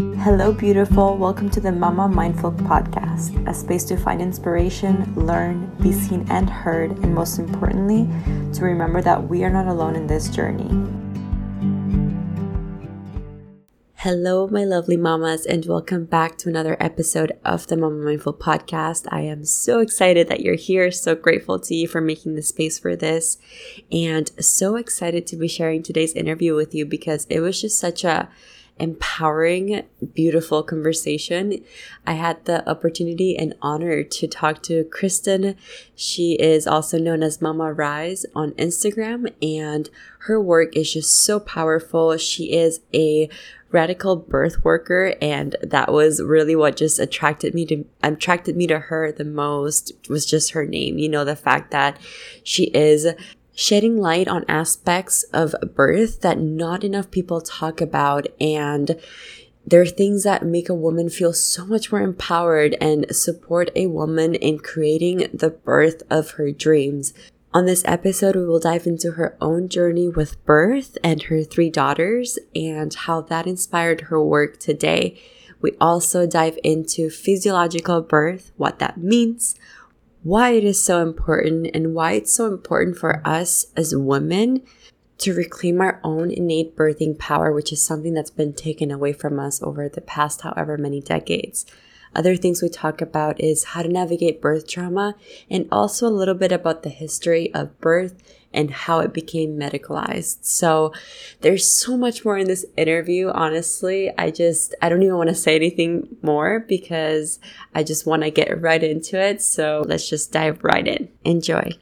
Hello, beautiful. Welcome to the Mama Mindful podcast, a space to find inspiration, learn, be seen and heard, and most importantly, to remember that we are not alone in this journey. Hello, my lovely mamas, and welcome back to another episode of the Mama Mindful podcast. I am so excited that you're here, so grateful to you for making the space for this, and so excited to be sharing today's interview with you because it was just such a empowering, beautiful conversation. I had the opportunity and honor to talk to Kristin. She is also known as Mama Rise on Instagram, and her work is just so powerful. She is a radical birth worker and that was really what just attracted me to attracted me to her the most was just her name you know the fact that she is shedding light on aspects of birth that not enough people talk about and there are things that make a woman feel so much more empowered and support a woman in creating the birth of her dreams. On this episode, we will dive into her own journey with birth and her three daughters and how that inspired her work today. We also dive into physiological birth, what that means, why it is so important, and why it's so important for us as women to reclaim our own innate birthing power, which is something that's been taken away from us over the past however many decades. Other things we talk about is how to navigate birth trauma and also a little bit about the history of birth and how it became medicalized. So there's so much more in this interview. Honestly, I just, I don't even want to say anything more because I just want to get right into it. So let's just dive right in. Enjoy.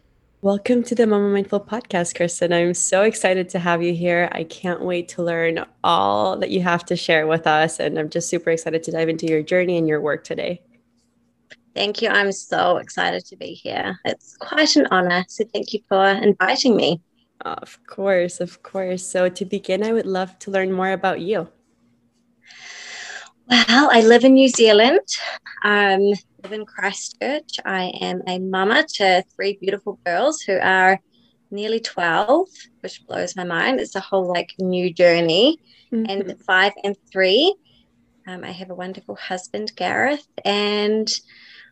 Welcome to the Mama Mindful podcast, Kristin. I'm so excited to have you here. I can't wait to learn all that you have to share with us. And I'm just super excited to dive into your journey and your work today. Thank you. I'm so excited to be here. It's quite an honor. So thank you for inviting me. Of course, of course. So to begin, I would love to learn more about you. Well, I live in New Zealand. Um, live in Christchurch. I am a mama to three beautiful girls who are nearly 12, which blows my mind. It's a whole like new journey. Mm-hmm. And five and three. Um, I have a wonderful husband, Gareth, and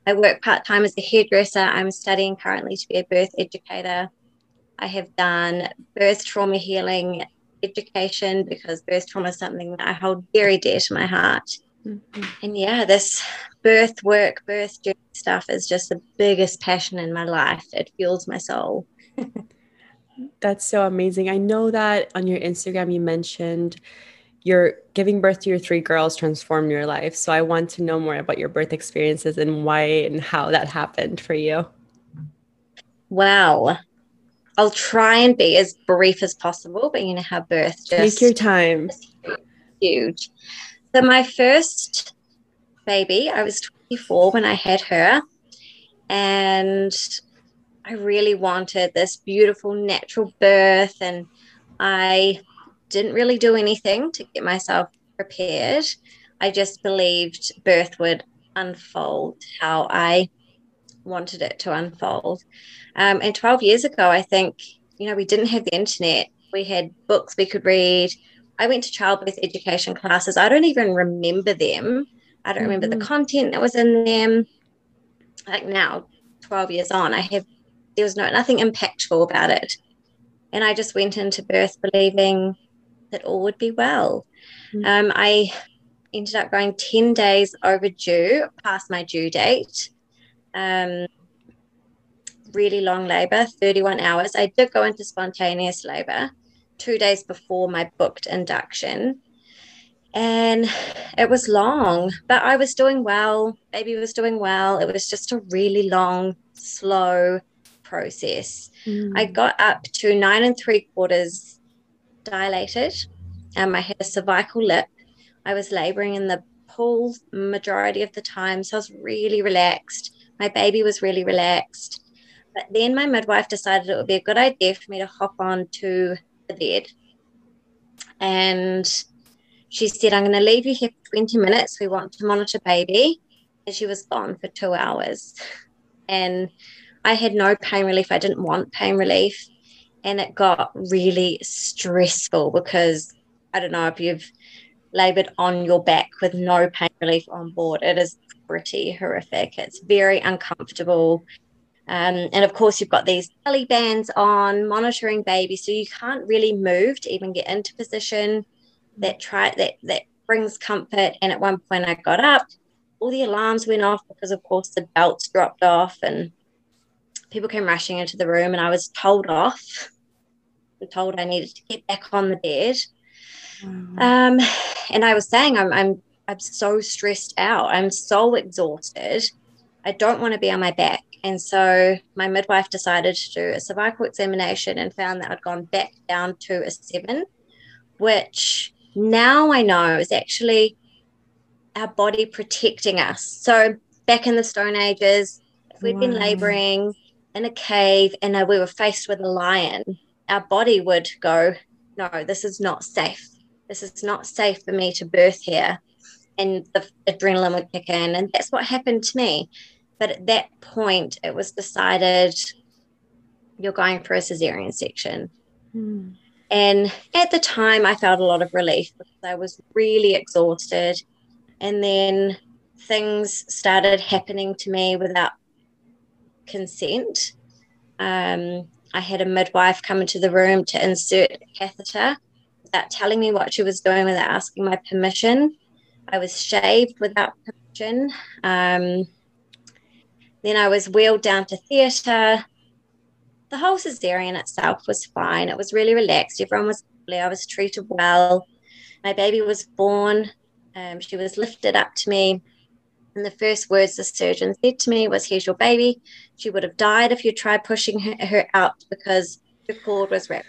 I work part time as a hairdresser. I'm studying currently to be a birth educator. I have done birth trauma healing education because birth trauma is something that I hold very dear to my heart. Mm-hmm. And yeah, this birth work, birth journey stuff is just the biggest passion in my life. It fuels my soul. That's so amazing. I know that on your Instagram you mentioned your giving birth to your three girls transformed your life. So I want to know more about your birth experiences and why and how that happened for you. Wow. I'll try and be as brief as possible, but you know how birth just take your time. Huge. So my first baby, I was 24 when I had her, and I really wanted this beautiful natural birth, and I didn't really do anything to get myself prepared. I just believed birth would unfold how I wanted it to unfold. Um, and 12 years ago, I think, you know, we didn't have the internet. We had books we could read. I went to childbirth education classes. I don't even remember them. I don't mm-hmm. remember the mm-hmm. content that was in them. Like now, 12 years on, I have there was no nothing impactful about it. And I just went into birth believing that all would be well. Mm-hmm. Um, I ended up going 10 days overdue past my due date. Um, really long labor, 31 hours. I did go into spontaneous labor two days before my booked induction. And it was long, but I was doing well. Baby was doing well. It was just a really long, slow process. Mm. I got up to nine and three quarters dilated. and I had a cervical lip. I was laboring in the pool majority of the time. So I was really relaxed. My baby was really relaxed. But then my midwife decided it would be a good idea for me to hop on to the bed. And she said, I'm going to leave you here for 20 minutes. We want to monitor baby. And she was gone for two hours. And I had no pain relief. I didn't want pain relief. And it got really stressful because I don't know if you've labored on your back with no pain relief on board. It is pretty horrific. It's very uncomfortable. Um, and of course, you've got these belly bands on, monitoring baby, so you can't really move to even get into position. That try that that brings comfort. And at one point, I got up, all the alarms went off because, of course, the belts dropped off, and people came rushing into the room, and I was told off. Told I needed to get back on the bed. Mm-hmm. Um, and I was saying, I'm, I'm, I'm so stressed out. I'm so exhausted. I don't want to be on my back. And so my midwife decided to do a cervical examination and found that I'd gone back down to a seven, which now I know is actually our body protecting us. So back in the Stone Ages, if we'd wow. been laboring in a cave and we were faced with a lion, our body would go, No, this is not safe this is not safe for me to birth here. And the adrenaline would kick in. And that's what happened to me. But at that point, it was decided you're going for a cesarean section. Hmm. And at the time, I felt a lot of relief because I was really exhausted. And then things started happening to me without consent. Um, I had a midwife come into the room to insert a catheter without telling me what she was doing, without asking my permission. I was shaved without permission. Um, then I was wheeled down to theatre. The whole cesarean itself was fine. It was really relaxed. Everyone was lovely. I was treated well. My baby was born. Um, she was lifted up to me. And the first words the surgeon said to me was, Here's your baby. She would have died if you tried pushing her, her out because the cord was wrapped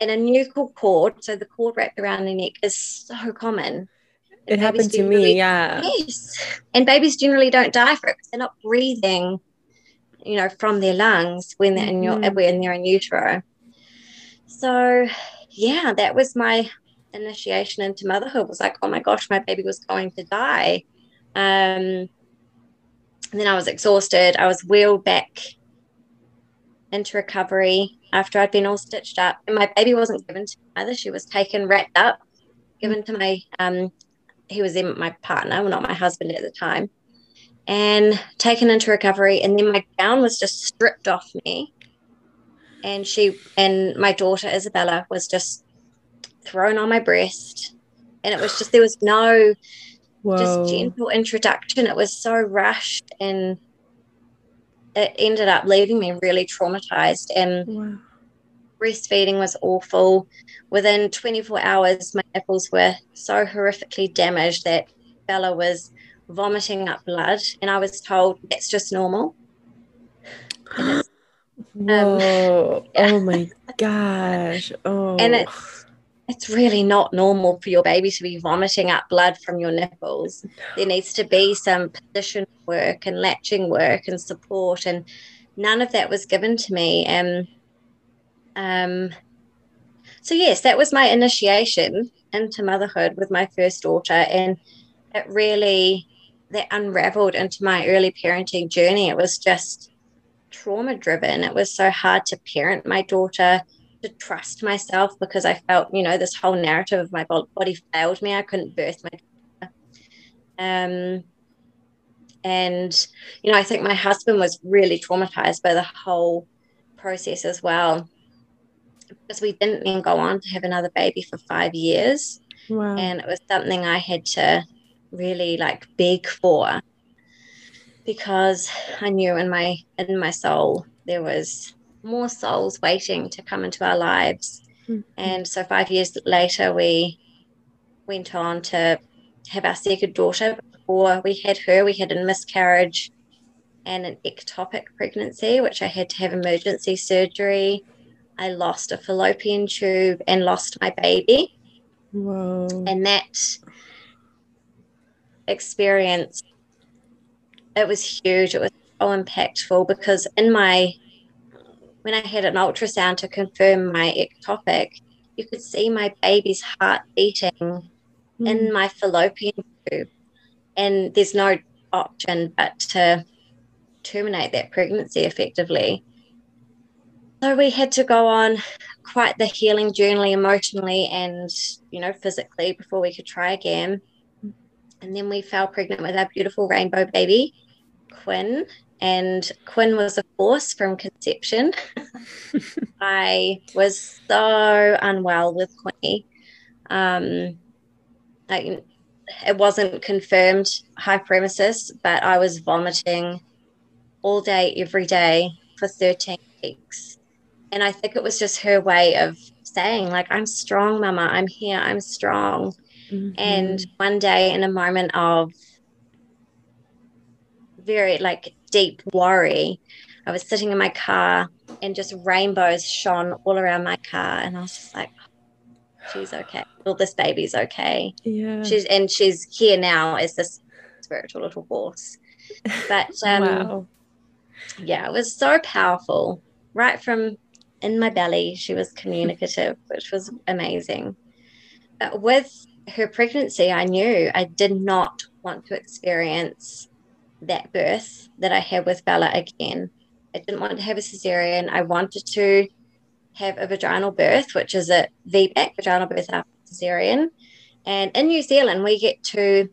and a nuchal cord, so the cord wrapped around the neck, is so common. It happened to me, yeah. Yes. And babies generally don't die for it because they're not breathing, you know, from their lungs when they're in your mm-hmm. when they're in utero. So yeah, that was my initiation into motherhood was like, oh my gosh, my baby was going to die. Um, and then I was exhausted. I was wheeled back into recovery after I'd been all stitched up. And my baby wasn't given to me either. She was taken, wrapped up, given to my um he was in my partner, well not my husband at the time, and taken into recovery. And then my gown was just stripped off me. And she and my daughter Isabella was just thrown on my breast. And it was just there was no Whoa. just gentle introduction. It was so rushed and it ended up leaving me really traumatized and wow. breastfeeding was awful within 24 hours my nipples were so horrifically damaged that bella was vomiting up blood and i was told that's just normal Whoa. Um, yeah. oh my gosh oh and it's it's really not normal for your baby to be vomiting up blood from your nipples. There needs to be some position work and latching work and support, and none of that was given to me. And um, so, yes, that was my initiation into motherhood with my first daughter, and it really that unraveled into my early parenting journey. It was just trauma driven. It was so hard to parent my daughter to trust myself because I felt, you know, this whole narrative of my body failed me. I couldn't birth my um and you know, I think my husband was really traumatized by the whole process as well. Because we didn't then go on to have another baby for five years. Wow. And it was something I had to really like beg for because I knew in my in my soul there was more souls waiting to come into our lives. Mm-hmm. And so five years later, we went on to have our second daughter. Before we had her, we had a miscarriage and an ectopic pregnancy, which I had to have emergency surgery. I lost a fallopian tube and lost my baby. Whoa. And that experience, it was huge. It was so impactful because in my when I had an ultrasound to confirm my ectopic, you could see my baby's heart beating mm. in my fallopian tube. And there's no option but to terminate that pregnancy effectively. so we had to go on quite the healing journey emotionally and you know physically before we could try again and then we fell pregnant with our beautiful rainbow baby quinn and quinn was a force from conception i was so unwell with quinny um like it wasn't confirmed high hyperemesis but i was vomiting all day every day for 13 weeks and I think it was just her way of saying, like, I'm strong, mama. I'm here. I'm strong. Mm-hmm. And one day, in a moment of very like deep worry, I was sitting in my car and just rainbows shone all around my car. And I was just like, she's okay. Well, this baby's okay. Yeah. She's and she's here now as this spiritual little horse. But um wow. yeah, it was so powerful. Right from in my belly. She was communicative, which was amazing. But with her pregnancy, I knew I did not want to experience that birth that I had with Bella again. I didn't want to have a cesarean. I wanted to have a vaginal birth, which is a VBAC, vaginal birth after cesarean. And in New Zealand, we get to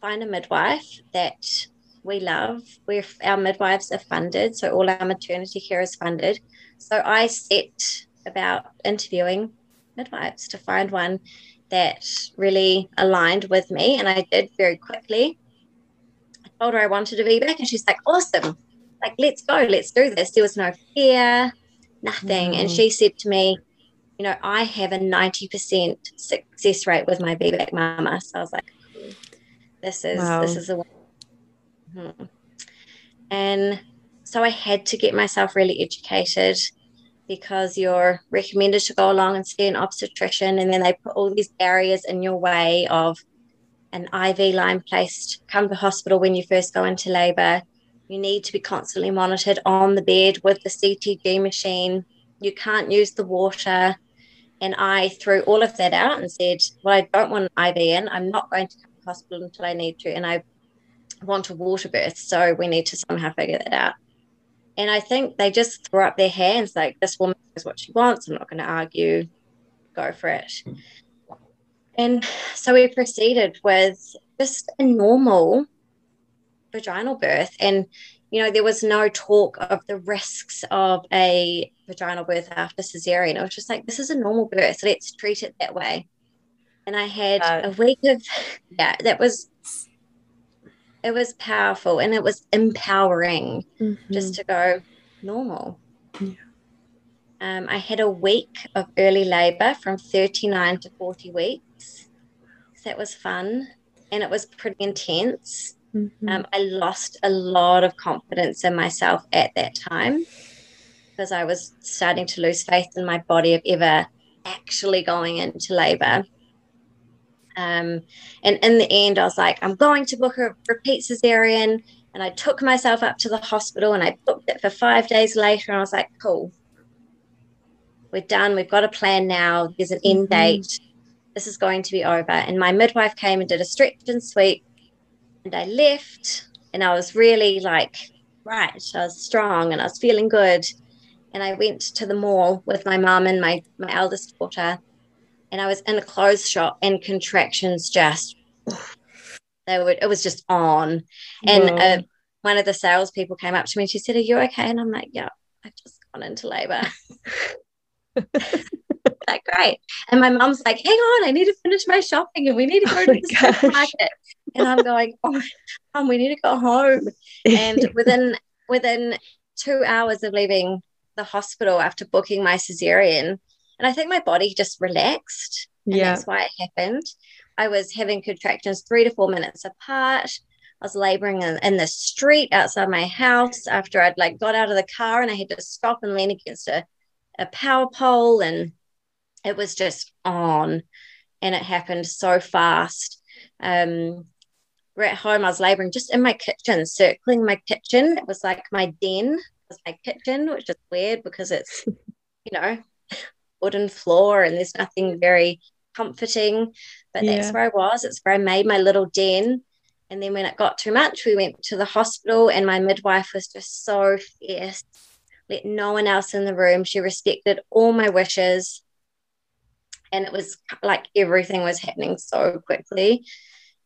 find a midwife that we love. We're, our midwives are funded, so all our maternity care is funded. So I set about interviewing midwives to find one that really aligned with me. And I did very quickly. I told her I wanted VBAC, and she's like, awesome. Like, let's go, let's do this. There was no fear, nothing. Mm. And she said to me, you know, I have a 90% success rate with my VBAC mama. So I was like, this is wow. this is a hmm and so I had to get myself really educated because you're recommended to go along and see an obstetrician, and then they put all these barriers in your way of an IV line placed, come to hospital when you first go into labor. You need to be constantly monitored on the bed with the CTG machine. You can't use the water. And I threw all of that out and said, Well, I don't want an IV in. I'm not going to come to hospital until I need to. And I want a water birth. So we need to somehow figure that out. And I think they just threw up their hands like, this woman knows what she wants. I'm not going to argue. Go for it. And so we proceeded with just a normal vaginal birth. And, you know, there was no talk of the risks of a vaginal birth after cesarean. It was just like, this is a normal birth. Let's treat it that way. And I had uh, a week of, yeah, that was it was powerful and it was empowering mm-hmm. just to go normal. Yeah. Um, I had a week of early labor from 39 to 40 weeks. So that was fun and it was pretty intense. Mm-hmm. Um, I lost a lot of confidence in myself at that time because I was starting to lose faith in my body of ever actually going into labor. Um, and in the end, I was like, I'm going to book a repeat cesarean. And I took myself up to the hospital and I booked it for five days later. And I was like, cool, we're done. We've got a plan now. There's an end mm-hmm. date. This is going to be over. And my midwife came and did a stretch and sweep. And I left and I was really like, right, I was strong and I was feeling good. And I went to the mall with my mum and my, my eldest daughter and I was in a clothes shop and contractions just they would it was just on. And uh, one of the salespeople came up to me and she said, Are you okay? And I'm like, Yeah, I've just gone into labor. like great. And my mom's like, hang on, I need to finish my shopping and we need to go oh to the gosh. supermarket. And I'm going, oh, mom, we need to go home. And within within two hours of leaving the hospital after booking my cesarean, and I think my body just relaxed. And yeah. that's why it happened. I was having contractions three to four minutes apart. I was laboring in, in the street outside my house after I'd like got out of the car and I had to stop and lean against a, a power pole and it was just on and it happened so fast. Um, we're at home, I was laboring just in my kitchen, circling my kitchen. It was like my den was my kitchen, which is weird because it's, you know, wooden floor and there's nothing very comforting. But yeah. that's where I was. It's where I made my little den. And then when it got too much, we went to the hospital, and my midwife was just so fierce. let no one else in the room. She respected all my wishes. And it was like everything was happening so quickly.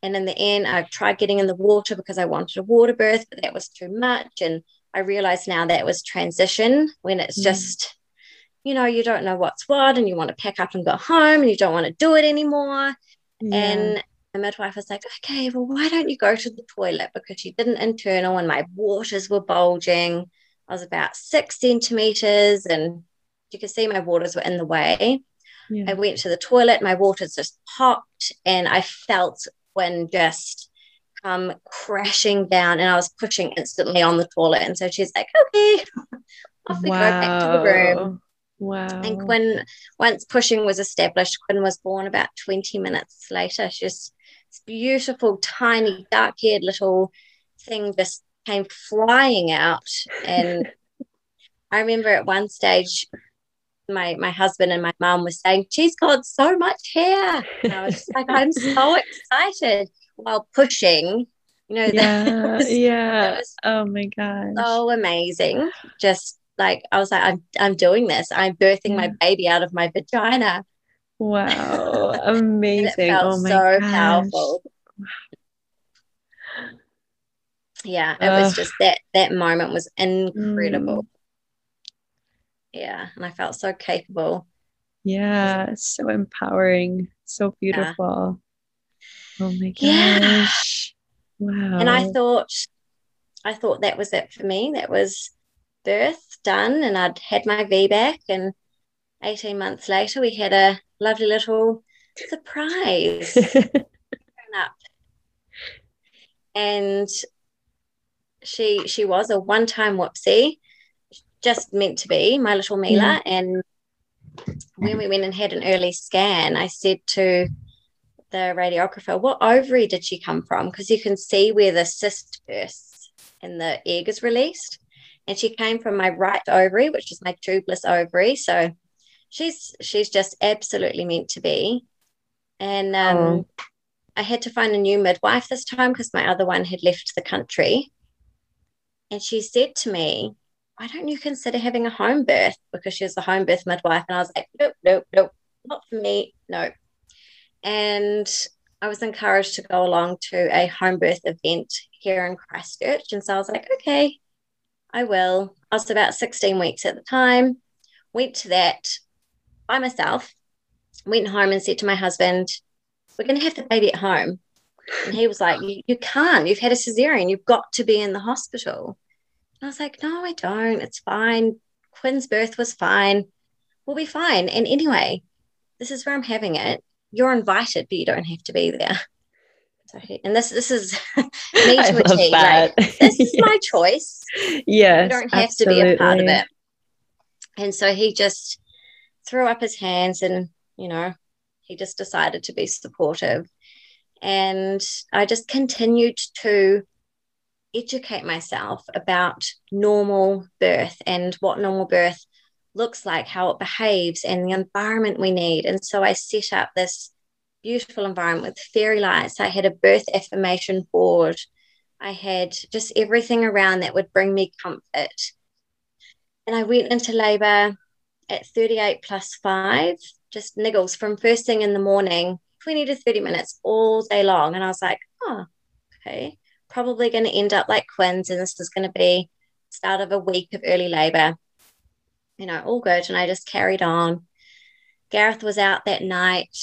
And in the end, I tried getting in the water because I wanted a water birth, but that was too much. And I realized now that was transition when it's mm. just, you know, you don't know what's what and you want to pack up and go home and you don't want to do it anymore. Yeah. And the midwife was like, okay, well, why don't you go to the toilet? Because she did an internal and my waters were bulging. I was about six centimeters and you could see my waters were in the way. Yeah. I went to the toilet, my waters just popped, and I felt when just come crashing down, and I was pushing instantly on the toilet. And so she's like, okay, off we wow. go back to the room. Wow. And Quinn, once pushing was established, Quinn was born about 20 minutes later. She's this beautiful, tiny, dark haired little thing just came flying out. And I remember at one stage, my my husband and my mum were saying, She's got so much hair. And I was like, I'm so excited while pushing. You know, yeah, that was, yeah. Oh my god, So amazing. Just like I was like, I'm I'm doing this. I'm birthing yeah. my baby out of my vagina. Wow. Amazing. oh my so gosh. powerful. Yeah, it was just that that moment was incredible. Mm. Yeah, and I felt so capable. Yeah, so empowering, so beautiful. Yeah. Oh my gosh. Yeah. Wow. And I thought I thought that was it for me. That was birth done and I'd had my VBAC and 18 months later we had a lovely little surprise up. And she she was a one-time whoopsie, just meant to be, my little Mila. Mm. And when we went and had an early scan, I said to the radiographer, what ovary did she come from? Because you can see where the cyst bursts and the egg is released. And she came from my right ovary, which is my tubeless ovary. So she's she's just absolutely meant to be. And um, oh. I had to find a new midwife this time because my other one had left the country. And she said to me, Why don't you consider having a home birth? Because she was the home birth midwife. And I was like, Nope, nope, nope, not for me. No. And I was encouraged to go along to a home birth event here in Christchurch. And so I was like, Okay, I will. I was about 16 weeks at the time. Went to that, by myself, went home and said to my husband, We're going to have the baby at home. And he was like, you, you can't. You've had a cesarean. You've got to be in the hospital. And I was like, No, I don't. It's fine. Quinn's birth was fine. We'll be fine. And anyway, this is where I'm having it. You're invited, but you don't have to be there. So and this this is me to a T. Like, this is my choice. Yeah, You don't have absolutely. to be a part of it. And so he just threw up his hands and, you know, he just decided to be supportive. And I just continued to educate myself about normal birth and what normal birth looks like, how it behaves, and the environment we need. And so I set up this beautiful environment with fairy lights. I had a birth affirmation board. I had just everything around that would bring me comfort. And I went into labor at 38 plus five, just niggles from first thing in the morning, 20 to 30 minutes all day long. And I was like, oh, okay, probably going to end up like Quinn's, and this is going to be start of a week of early labor. You know, all good. And I just carried on. Gareth was out that night.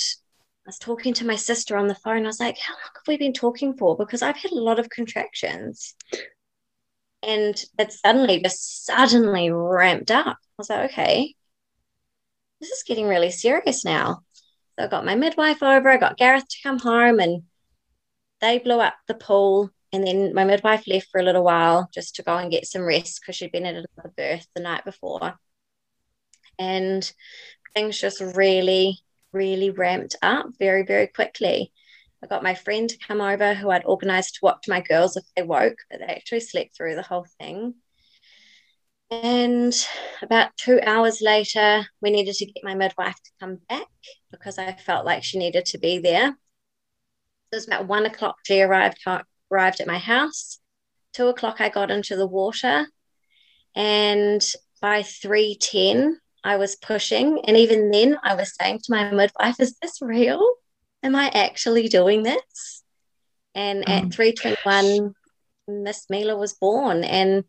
I was talking to my sister on the phone. I was like, How long have we been talking for? Because I've had a lot of contractions. And it suddenly just suddenly ramped up. I was like, Okay, this is getting really serious now. So I got my midwife over, I got Gareth to come home, and they blew up the pool. And then my midwife left for a little while just to go and get some rest because she'd been at another birth the night before. And things just really, really ramped up very, very quickly. I got my friend to come over who I'd organized to watch my girls if they woke, but they actually slept through the whole thing. And about two hours later, we needed to get my midwife to come back because I felt like she needed to be there. It was about one o'clock. She arrived arrived at my house. Two o'clock, I got into the water, and by 310, I was pushing. And even then, I was saying to my midwife, Is this real? Am I actually doing this? And oh at 321, Miss Mila was born. And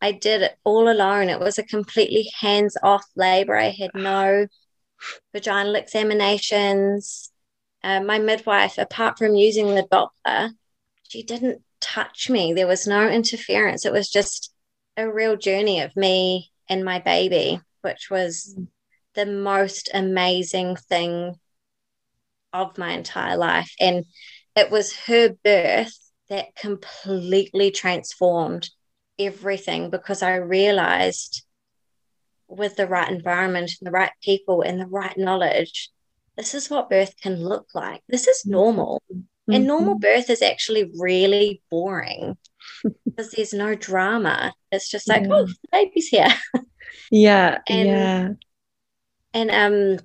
I did it all alone. It was a completely hands off labor. I had no vaginal examinations. Uh, my midwife, apart from using the Doppler, she didn't touch me. There was no interference. It was just a real journey of me and my baby, which was mm. the most amazing thing of my entire life. And it was her birth that completely transformed everything because I realized with the right environment and the right people and the right knowledge, this is what birth can look like. This is mm-hmm. normal. Mm-hmm. And normal birth is actually really boring because there's no drama. It's just like, yeah. oh, the baby's here. Yeah. and, yeah. And um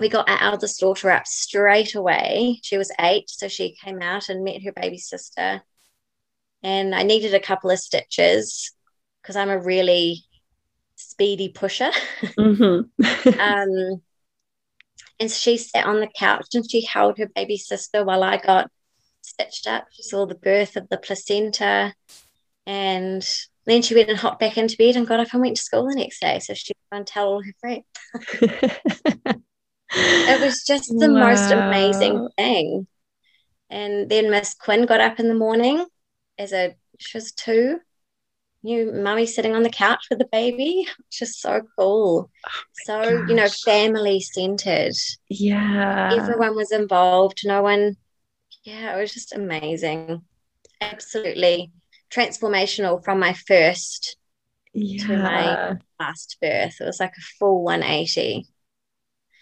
we got our eldest daughter up straight away. She was eight, so she came out and met her baby sister. And I needed a couple of stitches because I'm a really speedy pusher. Mm-hmm. um, and she sat on the couch and she held her baby sister while I got stitched up. She saw the birth of the placenta. And then she went and hopped back into bed and got up and went to school the next day. So she could tell all her friends. it was just the wow. most amazing thing. And then Miss Quinn got up in the morning as a she was two new mummy sitting on the couch with the baby, which is so cool. Oh so, gosh. you know, family centered. Yeah. Everyone was involved. No one, yeah, it was just amazing. Absolutely transformational from my first yeah. to my last birth. It was like a full 180.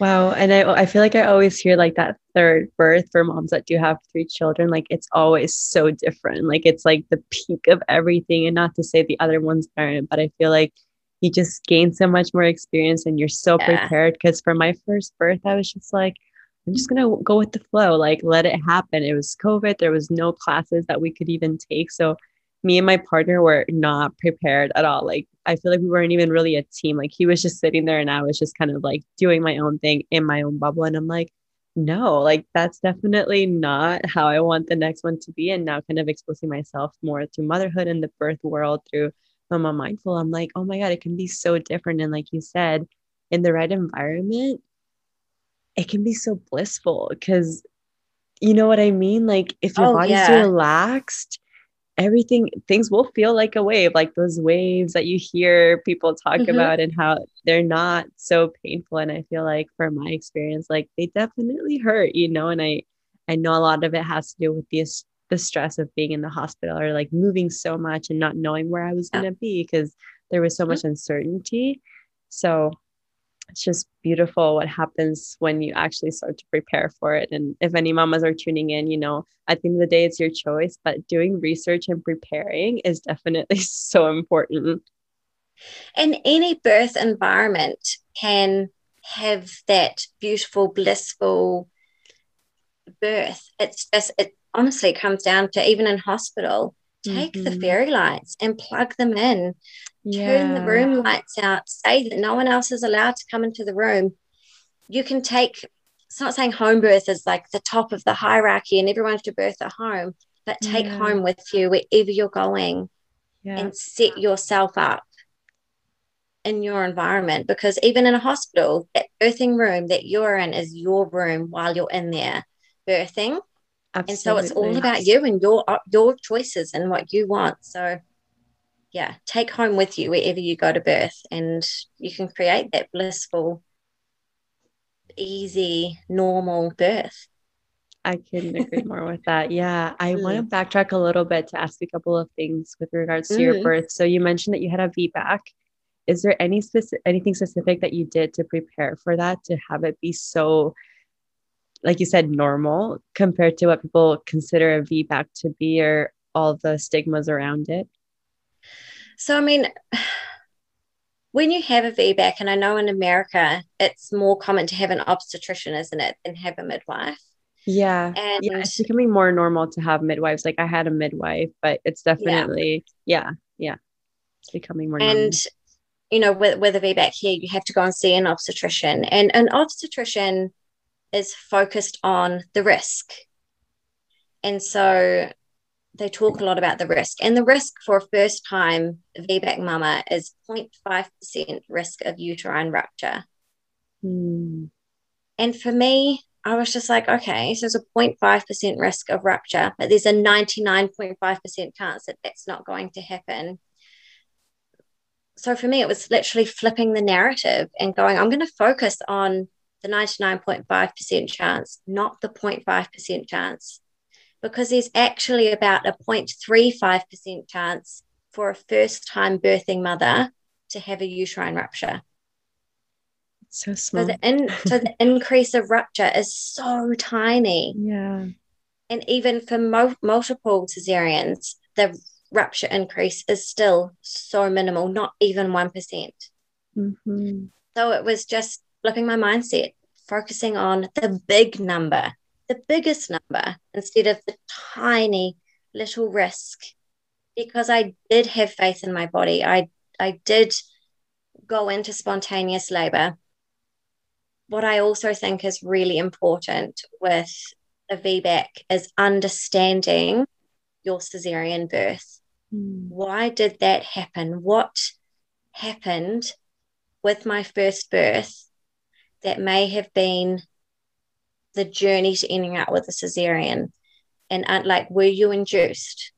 Wow. And I, I feel like I always hear like that third birth for moms that do have three children. Like it's always so different. Like it's like the peak of everything. And not to say the other ones aren't, but I feel like you just gain so much more experience and you're so yeah. prepared. Because for my first birth, I was just like, I'm just going to go with the flow, like let it happen. It was COVID. There was no classes that we could even take. So me and my partner were not prepared at all. Like I feel like we weren't even really a team. Like he was just sitting there and I was just kind of like doing my own thing in my own bubble. And I'm like, no, like that's definitely not how I want the next one to be. And now kind of exposing myself more to motherhood and the birth world through um, Mama Mindful. I'm like, oh my God, it can be so different. And like you said, in the right environment, it can be so blissful because you know what I mean? Like if your oh, body's yeah. relaxed, everything things will feel like a wave like those waves that you hear people talk mm-hmm. about and how they're not so painful. And i feel like from my experience like they definitely hurt you know and i i know a lot of it has to do with the the stress of being in the hospital or like moving so much and not knowing where i was going to be because there was so much uncertainty. So it's just beautiful what happens when you actually start to prepare for it. And if any mamas are tuning in, you know, at the end of the day, it's your choice, but doing research and preparing is definitely so important. And any birth environment can have that beautiful, blissful birth. It's just, it honestly comes down to even in hospital, take mm-hmm. the fairy lights and plug them in yeah. turn the room lights out, say that no one else is allowed to come into the room. You can take, it's not saying home birth is like the top of the hierarchy and everyone should birth at home, but take yeah. home with you wherever you're going yeah. and set yourself up in your environment because even in a hospital, that birthing room that you're in is your room while you're in there birthing. Absolutely. And so it's all about you and your your choices and what you want. So yeah, take home with you wherever you go to birth, and you can create that blissful, easy, normal birth. I couldn't agree more with that. Yeah. I mm. want to backtrack a little bit to ask a couple of things with regards to mm. your birth. So you mentioned that you had a VBAC. Is there any specific anything specific that you did to prepare for that to have it be so like you said normal compared to what people consider a VBAC to be or all the stigmas around it? So, I mean, when you have a VBAC, and I know in America it's more common to have an obstetrician, isn't it, than have a midwife? Yeah. And yeah, it's becoming more normal to have midwives. Like I had a midwife, but it's definitely, yeah, yeah, yeah. it's becoming more And normal. you know, with, with a VBAC here, you have to go and see an obstetrician. And an obstetrician is focused on the risk. And so they talk a lot about the risk. And the risk for a first time VBAC mama is 0.5% risk of uterine rupture. Mm. And for me, I was just like, okay, so there's a 0.5% risk of rupture, but there's a 99.5% chance that that's not going to happen. So for me, it was literally flipping the narrative and going, I'm going to focus on the 99.5% chance, not the 0.5% chance, because there's actually about a 0.35% chance for a first time birthing mother to have a uterine rupture. So small. So the, in, so the increase of rupture is so tiny. Yeah. And even for mo- multiple cesareans, the rupture increase is still so minimal, not even 1%. Mm-hmm. So it was just flipping my mindset, focusing on the big number, the biggest number, instead of the tiny little risk. Because I did have faith in my body. I, I did go into spontaneous labor what I also think is really important with a VBAC is understanding your cesarean birth. Mm. Why did that happen? What happened with my first birth that may have been the journey to ending up with a cesarean? And uh, like, were you induced?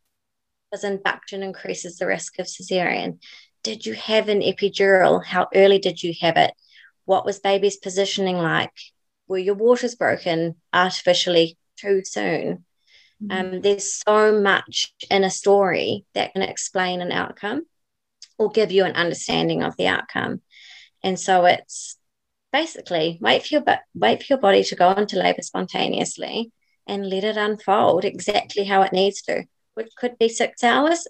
Because induction increases the risk of cesarean. Did you have an epidural? How early did you have it? What was baby's positioning like? Were your waters broken artificially too soon? Mm-hmm. Um, there's so much in a story that can explain an outcome or give you an understanding of the outcome. And so it's basically wait for your wait for your body to go into labor spontaneously and let it unfold exactly how it needs to, which could be six hours,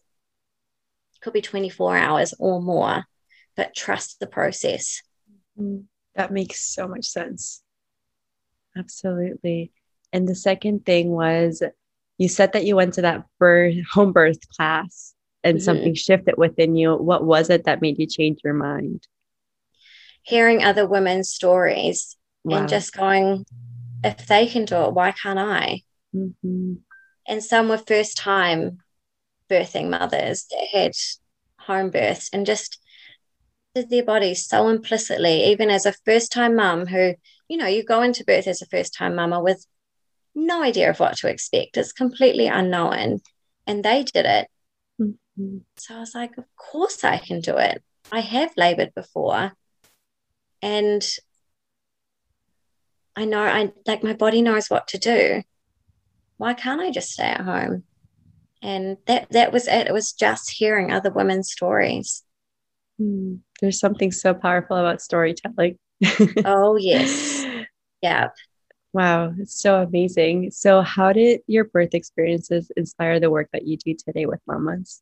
could be 24 hours or more, but trust the process. Mm, that makes so much sense. Absolutely. And the second thing was you said that you went to that birth home birth class and mm-hmm. something shifted within you. What was it that made you change your mind? Hearing other women's stories wow. and just going, if they can do it, why can't I? Mm-hmm. And some were first time birthing mothers that had home births and just did their bodies so implicitly, even as a first time mum who, you know, you go into birth as a first time mama with no idea of what to expect. It's completely unknown. And they did it. Mm-hmm. So I was like, of course I can do it. I have labored before. And I know I like my body knows what to do. Why can't I just stay at home? And that that was it. It was just hearing other women's stories. Mm there's something so powerful about storytelling. oh, yes. Yeah. Wow, it's so amazing. So, how did your birth experiences inspire the work that you do today with mamas?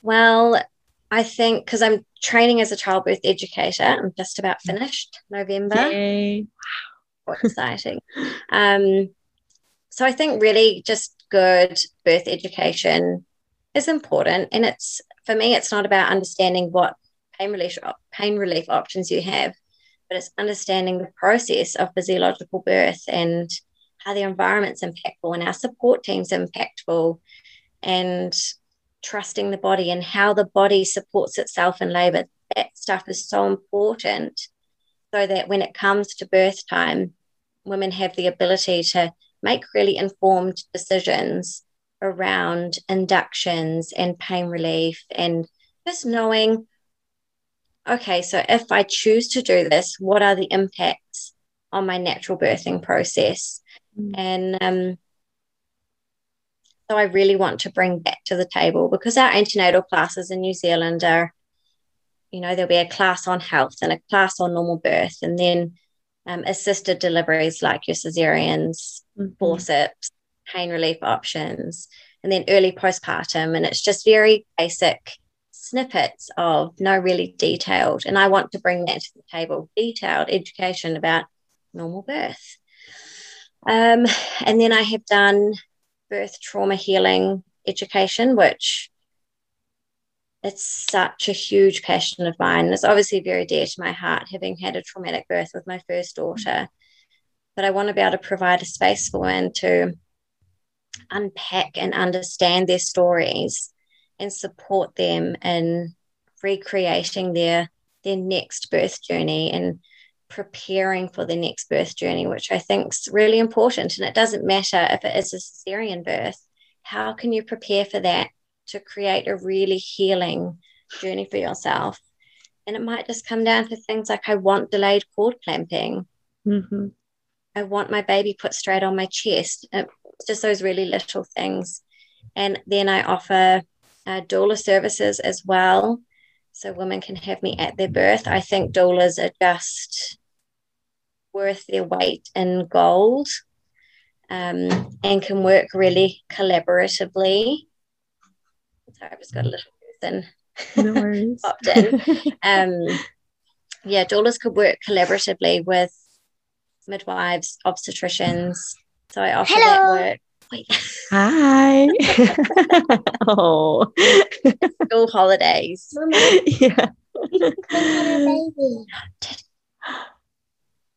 Well, I think because I'm training as a childbirth educator, I'm just about finished November. Yay. Wow. exciting. um, so I think really just good birth education is important and it's for me, it's not about understanding what pain relief pain relief options you have, but it's understanding the process of physiological birth and how the environment's impactful and our support team's impactful and trusting the body and how the body supports itself in labor. That stuff is so important so that when it comes to birth time, women have the ability to make really informed decisions around inductions and pain relief and just knowing okay so if i choose to do this what are the impacts on my natural birthing process mm. and um, so i really want to bring that to the table because our antenatal classes in new zealand are you know there'll be a class on health and a class on normal birth and then um, assisted deliveries like your cesareans mm-hmm. forceps pain relief options, and then early postpartum. And it's just very basic snippets of no really detailed. And I want to bring that to the table detailed education about normal birth. Um, and then I have done birth trauma healing education, which it's such a huge passion of mine. It's obviously very dear to my heart, having had a traumatic birth with my first daughter. But I want to be able to provide a space for women to unpack and understand their stories and support them in recreating their their next birth journey and preparing for the next birth journey, which I think is really important. And it doesn't matter if it is a cesarean birth, how can you prepare for that to create a really healing journey for yourself? And it might just come down to things like I want delayed cord clamping. Mm-hmm. I want my baby put straight on my chest. It's just those really little things. And then I offer uh, doula services as well. So women can have me at their birth. I think doulas are just worth their weight in gold um, and can work really collaboratively. Sorry, I've just got a little person no worries. popped in. Um, yeah, doulas could work collaboratively with midwives, obstetricians. So I offer Hello. that work. Wait. Hi. oh. School holidays. Yeah.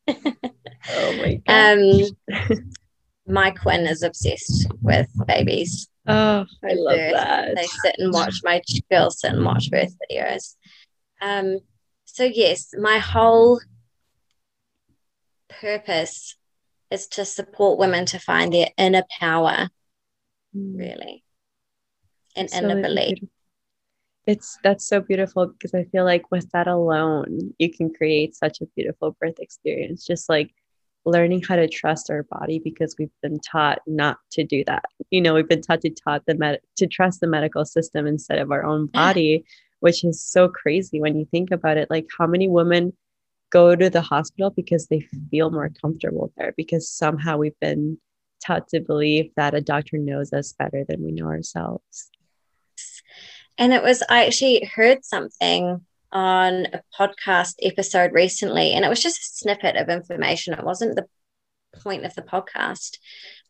Oh my god. Um, my Quinn is obsessed with babies. Oh, I love birth. that. They sit and watch my girls sit and watch birth videos. Um, so yes, my whole purpose is to support women to find their inner power, mm. really, and so inner belief. It's that's so beautiful because I feel like with that alone, you can create such a beautiful birth experience. Just like learning how to trust our body because we've been taught not to do that. You know, we've been taught to taught the med- to trust the medical system instead of our own body, which is so crazy when you think about it. Like how many women go to the hospital because they feel more comfortable there because somehow we've been taught to believe that a doctor knows us better than we know ourselves. And it was, I actually heard something on a podcast episode recently, and it was just a snippet of information. It wasn't the point of the podcast,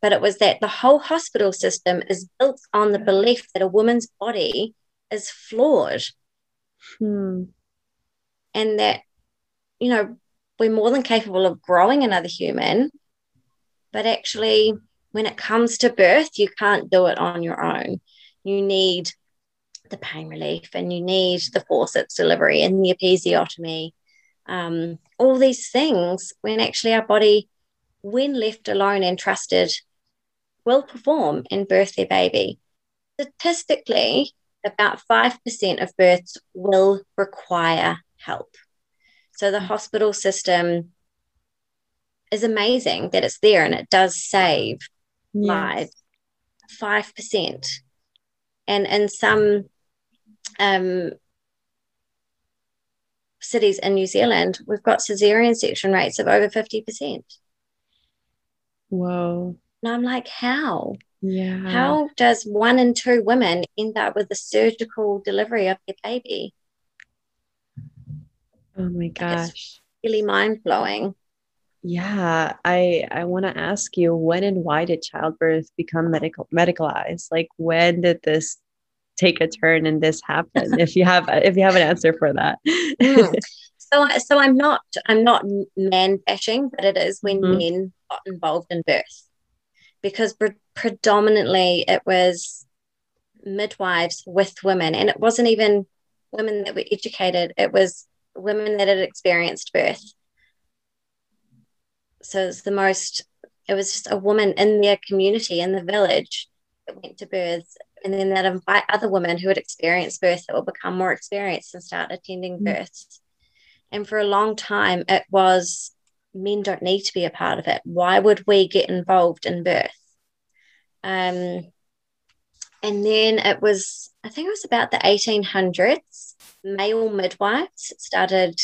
but it was that the whole hospital system is built on the belief that a woman's body is flawed. Hmm. And that you know, we're more than capable of growing another human, but actually, when it comes to birth, you can't do it on your own. You need the pain relief and you need the forceps delivery and the episiotomy, um, all these things when actually our body, when left alone and trusted, will perform and birth their baby. Statistically, about 5% of births will require help. So the hospital system is amazing that it's there and it does save yes. lives. Five percent, and in some um, cities in New Zealand, we've got cesarean section rates of over fifty percent. Whoa! And I'm like, how? Yeah. How does one in two women end up with a surgical delivery of their baby? Oh my gosh. It's really mind blowing. Yeah, I I want to ask you when and why did childbirth become medical medicalized? Like when did this take a turn and this happen? if you have if you have an answer for that. mm. So so I'm not I'm not man bashing, but it is when mm-hmm. men got involved in birth. Because pre- predominantly it was midwives with women and it wasn't even women that were educated, it was women that had experienced birth. So it's the most, it was just a woman in their community, in the village, that went to births. And then they'd invite other women who had experienced birth that will become more experienced and start attending mm-hmm. births. And for a long time, it was men don't need to be a part of it. Why would we get involved in birth? Um, and then it was, I think it was about the 1800s male midwives started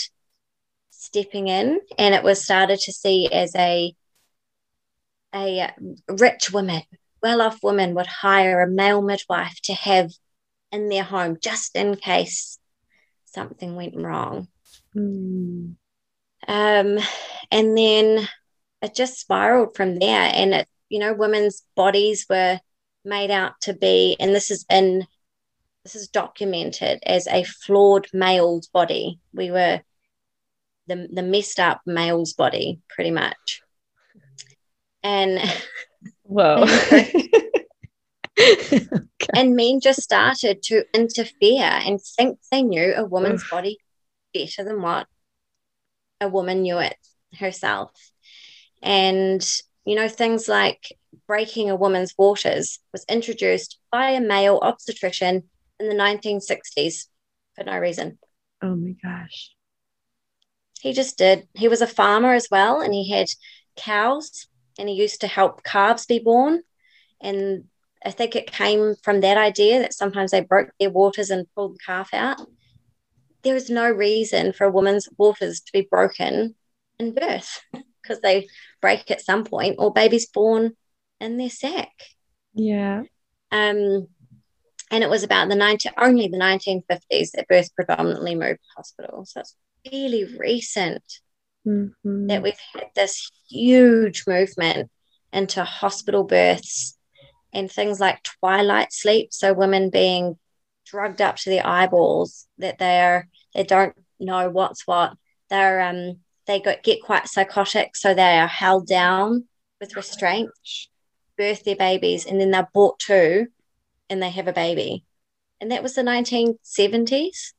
stepping in and it was started to see as a a rich woman well-off women would hire a male midwife to have in their home just in case something went wrong mm. um, and then it just spiraled from there and it you know women's bodies were made out to be and this is in this is documented as a flawed male's body. We were the, the messed up male's body, pretty much. And whoa. okay. And men just started to interfere and think they knew a woman's Oof. body better than what a woman knew it herself. And, you know, things like breaking a woman's waters was introduced by a male obstetrician in the 1960s for no reason. Oh my gosh. He just did. He was a farmer as well, and he had cows, and he used to help calves be born. And I think it came from that idea that sometimes they broke their waters and pulled the calf out. There is no reason for a woman's waters to be broken in birth because they break at some point or babies born in their sac. Yeah. Um, and it was about the 19, only the 1950s that birth predominantly moved to hospital. So it's really recent mm-hmm. that we've had this huge movement into hospital births and things like twilight sleep. So women being drugged up to the eyeballs that they are they don't know what's what. They're um they get quite psychotic, so they are held down with restraint, birth their babies, and then they're brought to and they have a baby. And that was the 1970s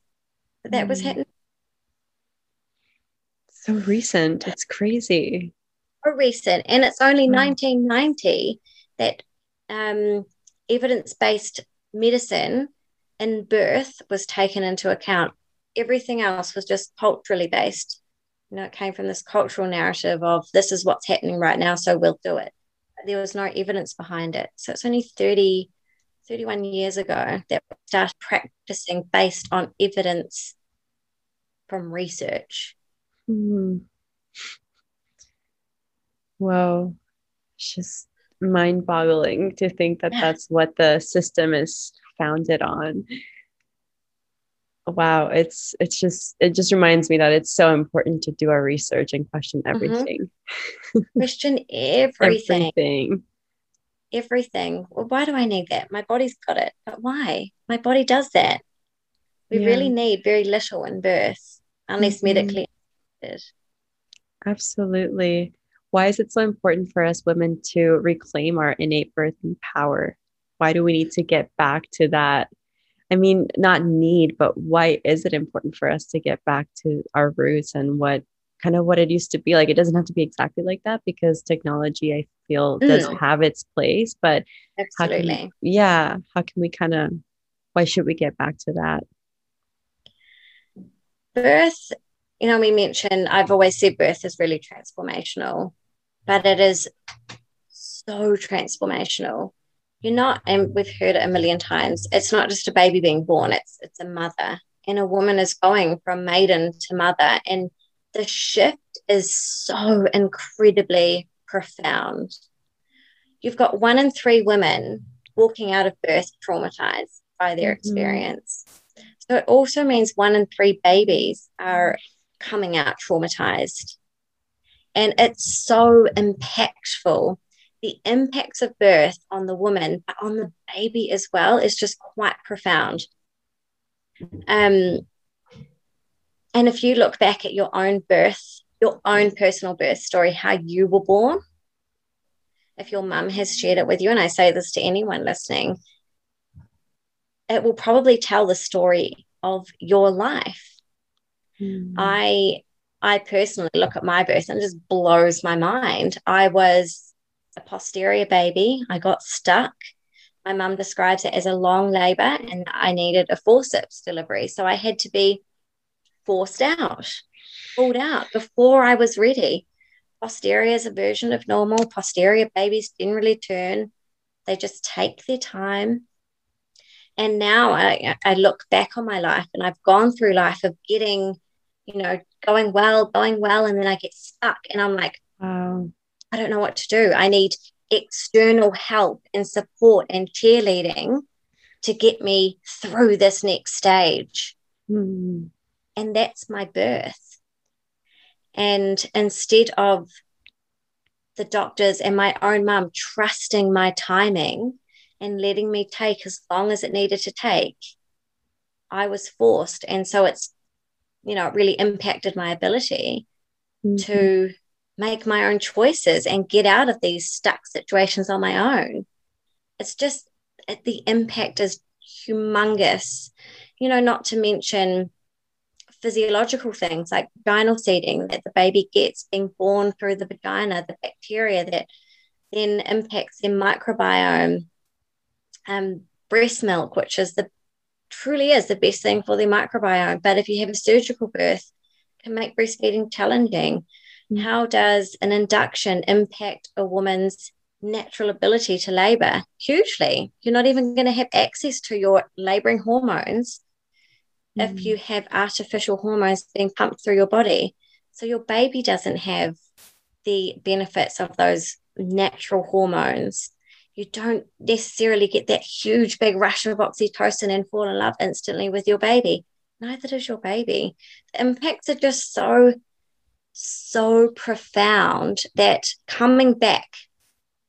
that, that mm. was happening. So recent. It's crazy. So recent. And it's only mm. 1990 that um, evidence based medicine in birth was taken into account. Everything else was just culturally based. You know, it came from this cultural narrative of this is what's happening right now, so we'll do it. There was no evidence behind it. So it's only 30, 31 years ago that we started practicing based on evidence from research. Mm. Wow. It's just mind boggling to think that that's what the system is founded on wow it's it's just it just reminds me that it's so important to do our research and question mm-hmm. everything mm-hmm. question everything everything everything well why do i need that my body's got it but why my body does that we yeah. really need very little in birth unless mm-hmm. medically absolutely why is it so important for us women to reclaim our innate birthing power why do we need to get back to that I mean, not need, but why is it important for us to get back to our roots and what kind of what it used to be like? It doesn't have to be exactly like that because technology, I feel, mm. does have its place. But absolutely, how can, yeah, how can we kind of? Why should we get back to that? Birth, you know, we mentioned. I've always said birth is really transformational, but it is so transformational you're not and we've heard it a million times it's not just a baby being born it's it's a mother and a woman is going from maiden to mother and the shift is so incredibly profound you've got one in three women walking out of birth traumatized by their mm-hmm. experience so it also means one in three babies are coming out traumatized and it's so impactful the impacts of birth on the woman, but on the baby as well, is just quite profound. Um, and if you look back at your own birth, your own personal birth story, how you were born, if your mum has shared it with you, and I say this to anyone listening, it will probably tell the story of your life. Mm. I I personally look at my birth and it just blows my mind. I was a posterior baby. I got stuck. My mum describes it as a long labor and I needed a forceps delivery. So I had to be forced out, pulled out before I was ready. Posterior is a version of normal. Posterior babies generally turn, they just take their time. And now I, I look back on my life and I've gone through life of getting, you know, going well, going well, and then I get stuck and I'm like, wow I don't know what to do. I need external help and support and cheerleading to get me through this next stage. Mm. And that's my birth. And instead of the doctors and my own mum trusting my timing and letting me take as long as it needed to take, I was forced. And so it's, you know, it really impacted my ability mm-hmm. to make my own choices and get out of these stuck situations on my own. It's just the impact is humongous, you know, not to mention physiological things like vaginal seeding that the baby gets being born through the vagina, the bacteria that then impacts their microbiome. Um, breast milk, which is the truly is the best thing for the microbiome. But if you have a surgical birth, can make breastfeeding challenging. Mm. How does an induction impact a woman's natural ability to labor? Hugely. You're not even going to have access to your laboring hormones mm. if you have artificial hormones being pumped through your body. So your baby doesn't have the benefits of those natural hormones. You don't necessarily get that huge big rush of oxytocin and fall in love instantly with your baby. Neither does your baby. The impacts are just so, so profound that coming back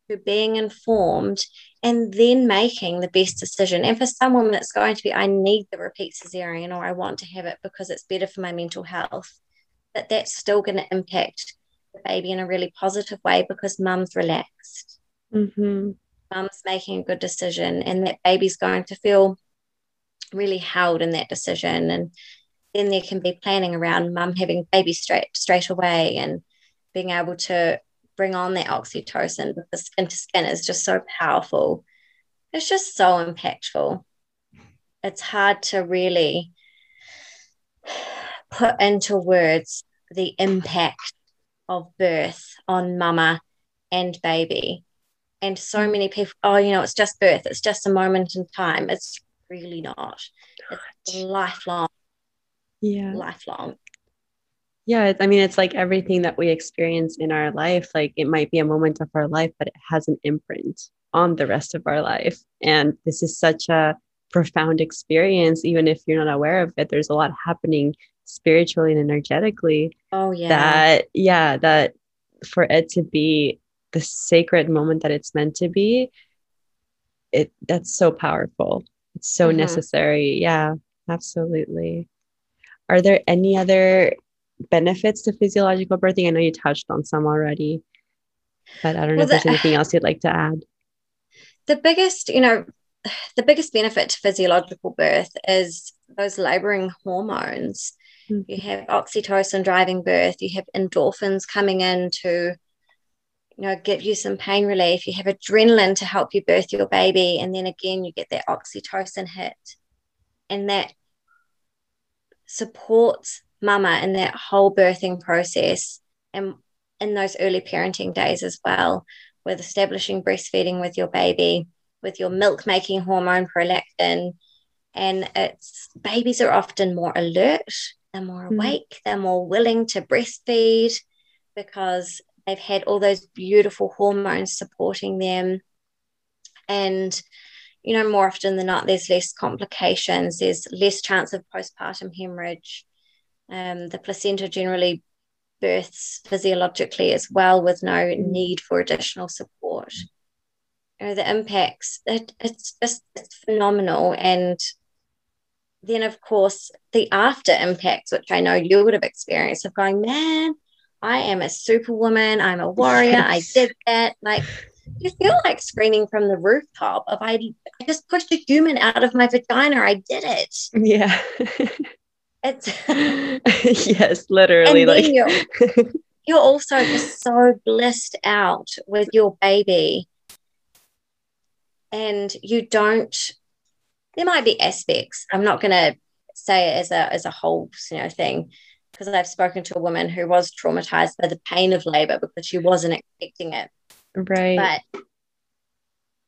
to being informed and then making the best decision. And for some women, it's going to be I need the repeat cesarean or I want to have it because it's better for my mental health. But that's still going to impact the baby in a really positive way because mum's relaxed. Mm-hmm. Mum's making a good decision, and that baby's going to feel really held in that decision. And then there can be planning around mum having baby straight straight away and being able to bring on that oxytocin because skin to skin is just so powerful. It's just so impactful. It's hard to really put into words the impact of birth on mama and baby. And so mm. many people, oh, you know, it's just birth, it's just a moment in time. It's really not. It's lifelong. Yeah. Lifelong yeah i mean it's like everything that we experience in our life like it might be a moment of our life but it has an imprint on the rest of our life and this is such a profound experience even if you're not aware of it there's a lot happening spiritually and energetically oh yeah that yeah that for it to be the sacred moment that it's meant to be it that's so powerful it's so mm-hmm. necessary yeah absolutely are there any other benefits to physiological birthing? I know you touched on some already, but I don't know well, if there's anything else you'd like to add. The biggest, you know, the biggest benefit to physiological birth is those laboring hormones. Mm-hmm. You have oxytocin driving birth, you have endorphins coming in to you know give you some pain relief you have adrenaline to help you birth your baby and then again you get that oxytocin hit and that supports mama in that whole birthing process and in those early parenting days as well, with establishing breastfeeding with your baby, with your milk making hormone prolactin. And it's babies are often more alert, they're more mm. awake, they're more willing to breastfeed because they've had all those beautiful hormones supporting them. And you know, more often than not, there's less complications, there's less chance of postpartum hemorrhage. Um, the placenta generally births physiologically as well with no need for additional support. You know, the impacts, it, it's just it's phenomenal. And then, of course, the after impacts, which I know you would have experienced of going, man, I am a superwoman. I'm a warrior. I did that. Like, you feel like screaming from the rooftop of I, I just pushed a human out of my vagina. I did it. Yeah. It's yes, literally. like you're, you're also just so blissed out with your baby, and you don't. There might be aspects. I'm not going to say it as a as a whole, you know, thing because I've spoken to a woman who was traumatized by the pain of labor because she wasn't expecting it. Right. But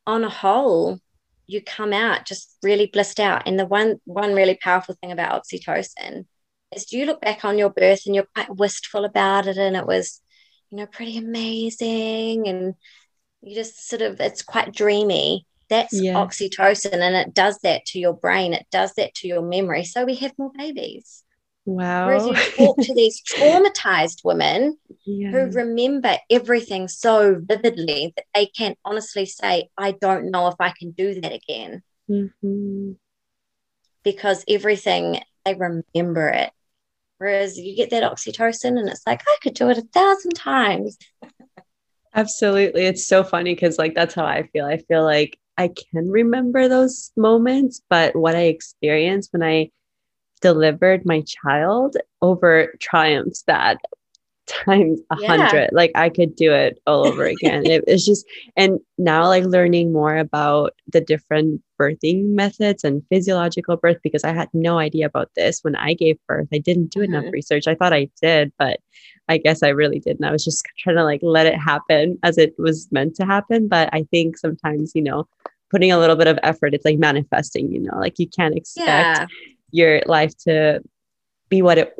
on a whole, you come out just really blissed out. And the one one really powerful thing about oxytocin is you look back on your birth and you're quite wistful about it and it was, you know, pretty amazing and you just sort of it's quite dreamy. That's yeah. oxytocin and it does that to your brain, it does that to your memory. So we have more babies. Wow. Whereas you talk to these traumatized women yeah. who remember everything so vividly that they can't honestly say, I don't know if I can do that again. Mm-hmm. because everything they remember it. Whereas you get that oxytocin and it's like, I could do it a thousand times. Absolutely. It's so funny because, like, that's how I feel. I feel like I can remember those moments, but what I experience when I delivered my child over triumphs that times a yeah. hundred. Like I could do it all over again. it, it's just, and now like learning more about the different birthing methods and physiological birth because I had no idea about this when I gave birth. I didn't do mm-hmm. enough research. I thought I did, but I guess I really didn't. I was just trying to like let it happen as it was meant to happen. But I think sometimes, you know, putting a little bit of effort, it's like manifesting, you know, like you can't expect yeah. Your life to be what it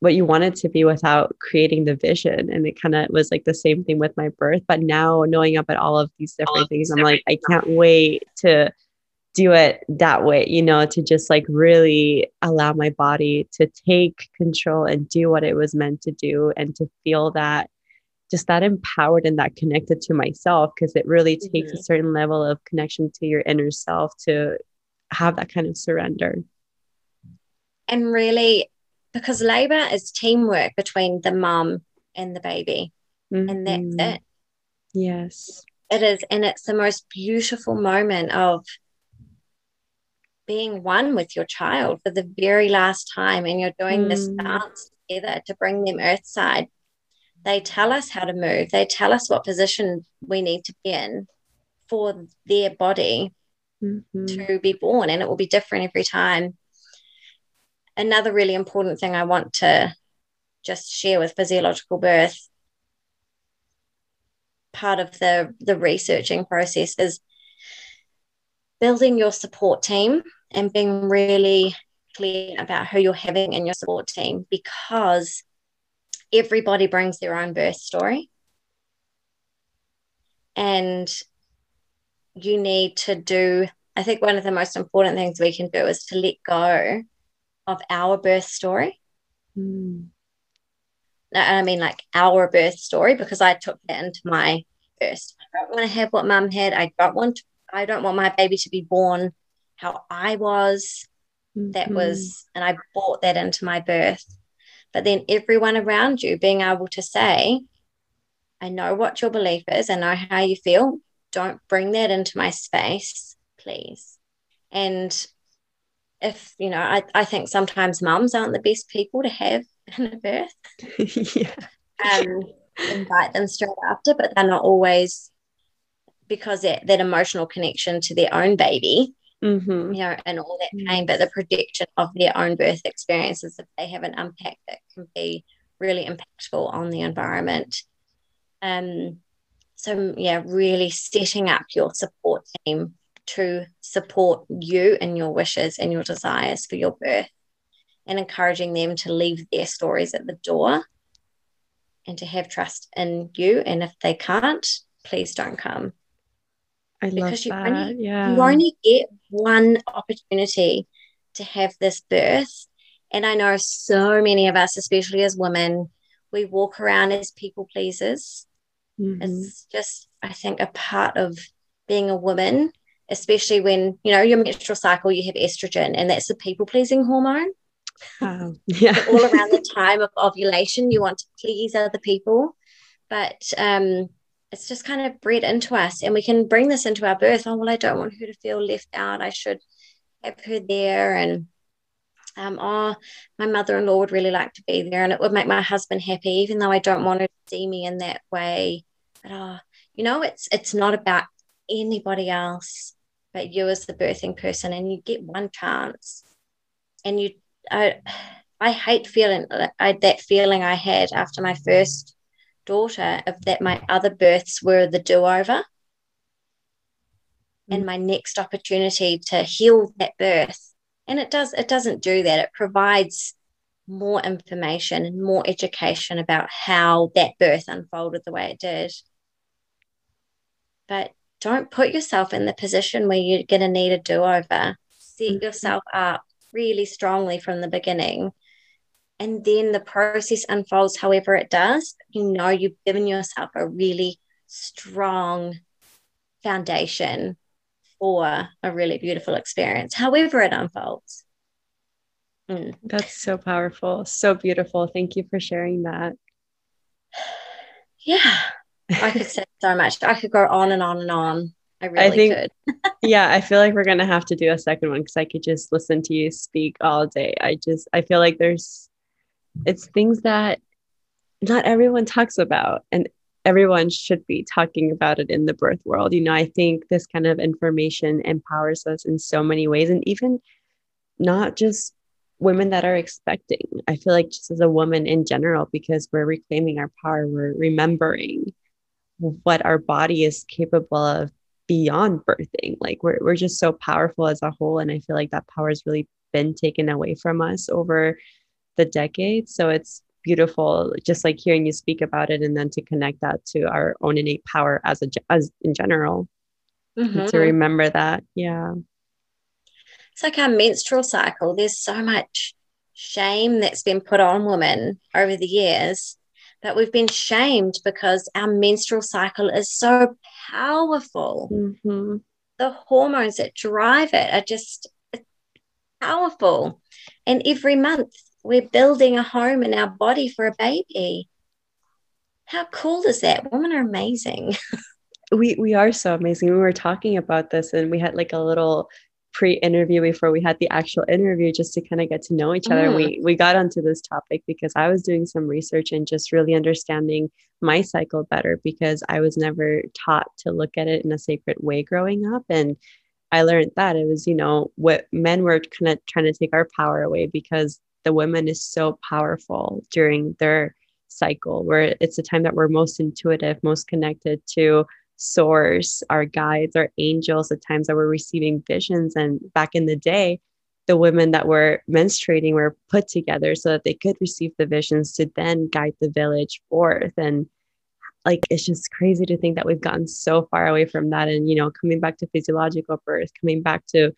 what you wanted to be without creating the vision. And it kind of was like the same thing with my birth. But now knowing about all of these different things, I'm like, I can't wait to do it that way, you know, to just like really allow my body to take control and do what it was meant to do and to feel that just that empowered and that connected to myself because it really takes mm-hmm. a certain level of connection to your inner self to have that kind of surrender. And really because labor is teamwork between the mom and the baby. Mm-hmm. And that's mm-hmm. it. Yes. It is. And it's the most beautiful moment of being one with your child for the very last time. And you're doing mm. this dance together to bring them earthside. They tell us how to move, they tell us what position we need to be in for their body mm-hmm. to be born. And it will be different every time another really important thing I want to just share with physiological birth part of the the researching process is building your support team and being really clear about who you're having in your support team because everybody brings their own birth story. And you need to do i think one of the most important things we can do is to let go of our birth story. Mm. I mean, like our birth story, because I took that into my birth. I don't want to have what mum had. I don't want. To, I don't want my baby to be born how I was. Mm-hmm. That was, and I brought that into my birth. But then everyone around you being able to say, I know what your belief is. I know how you feel. Don't bring that into my space, please. And if you know I, I think sometimes mums aren't the best people to have in a birth yeah. um invite them straight after but they're not always because that, that emotional connection to their own baby mm-hmm. you know and all that pain but the prediction of their own birth experiences if they haven't unpacked that can be really impactful on the environment um so yeah really setting up your support team to support you and your wishes and your desires for your birth and encouraging them to leave their stories at the door and to have trust in you. And if they can't, please don't come. I because love that. Only, yeah. You only get one opportunity to have this birth. And I know so many of us, especially as women, we walk around as people pleasers. Mm-hmm. It's just, I think, a part of being a woman especially when you know your menstrual cycle you have estrogen and that's the people pleasing hormone. Um, yeah. all around the time of ovulation you want to please other people. But um it's just kind of bred into us and we can bring this into our birth. Oh well i don't want her to feel left out. I should have her there. And um, oh, my mother-in-law would really like to be there and it would make my husband happy, even though I don't want her to see me in that way. But oh, you know, it's it's not about anybody else but you as the birthing person and you get one chance. And you i i hate feeling I, that feeling i had after my first daughter of that my other births were the do-over. And mm. my next opportunity to heal that birth. And it does it doesn't do that. It provides more information and more education about how that birth unfolded the way it did. But don't put yourself in the position where you're going to need a do over. Set mm-hmm. yourself up really strongly from the beginning. And then the process unfolds however it does. You know, you've given yourself a really strong foundation for a really beautiful experience, however it unfolds. Mm. That's so powerful, so beautiful. Thank you for sharing that. Yeah, I could say so much. I could go on and on and on. I really I think, could. yeah, I feel like we're gonna have to do a second one because I could just listen to you speak all day. I just I feel like there's it's things that not everyone talks about and everyone should be talking about it in the birth world. You know, I think this kind of information empowers us in so many ways and even not just women that are expecting. I feel like just as a woman in general, because we're reclaiming our power, we're remembering what our body is capable of beyond birthing. Like we're we're just so powerful as a whole. And I feel like that power has really been taken away from us over the decades. So it's beautiful just like hearing you speak about it and then to connect that to our own innate power as a as in general. Mm-hmm. To remember that. Yeah it's like our menstrual cycle. There's so much shame that's been put on women over the years that we've been shamed because our menstrual cycle is so powerful. Mm-hmm. The hormones that drive it are just powerful. And every month we're building a home in our body for a baby. How cool is that? Women are amazing. we we are so amazing. We were talking about this and we had like a little pre-interview before we had the actual interview just to kind of get to know each other. Mm. We we got onto this topic because I was doing some research and just really understanding my cycle better because I was never taught to look at it in a sacred way growing up and I learned that it was, you know, what men were kind of trying to take our power away because the woman is so powerful during their cycle where it's a time that we're most intuitive, most connected to source, our guides, our angels, the times that we're receiving visions. And back in the day, the women that were menstruating were put together so that they could receive the visions to then guide the village forth. And like it's just crazy to think that we've gotten so far away from that. And, you know, coming back to physiological birth, coming back to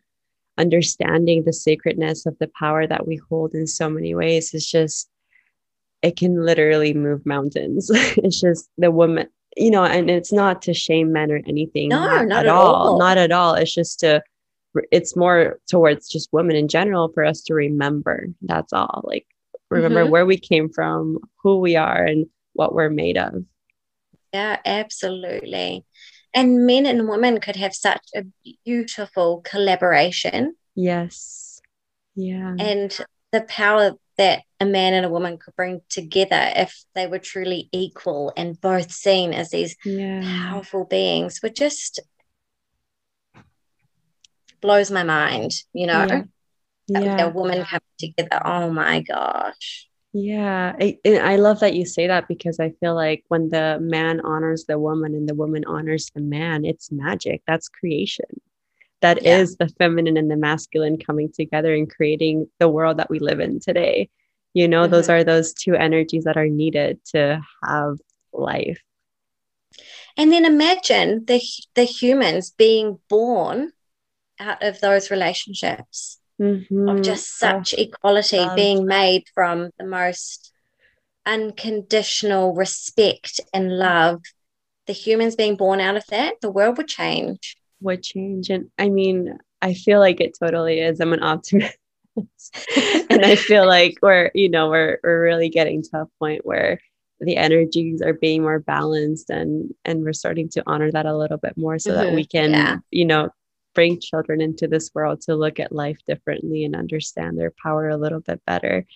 understanding the sacredness of the power that we hold in so many ways is just it can literally move mountains. it's just the woman you know, and it's not to shame men or anything. No, not, not at, all. all. Not at all. It's just to, it's more towards just women in general for us to remember. That's all. Like, remember mm-hmm. where we came from, who we are, and what we're made of. Yeah, absolutely. And men and women could have such a beautiful collaboration. Yes. Yeah. And the power that a man and a woman could bring together if they were truly equal and both seen as these yeah. powerful beings would just blows my mind, you know. Yeah. Yeah. A woman coming together. Oh my gosh. Yeah. I, I love that you say that because I feel like when the man honors the woman and the woman honors the man, it's magic. That's creation. That yeah. is the feminine and the masculine coming together and creating the world that we live in today you know mm-hmm. those are those two energies that are needed to have life and then imagine the the humans being born out of those relationships mm-hmm. of just such oh, equality being made from the most unconditional respect and love the humans being born out of that the world would change would change and i mean i feel like it totally is i'm an optimist and I feel like we're, you know, we're we're really getting to a point where the energies are being more balanced and and we're starting to honor that a little bit more so mm-hmm. that we can, yeah. you know, bring children into this world to look at life differently and understand their power a little bit better.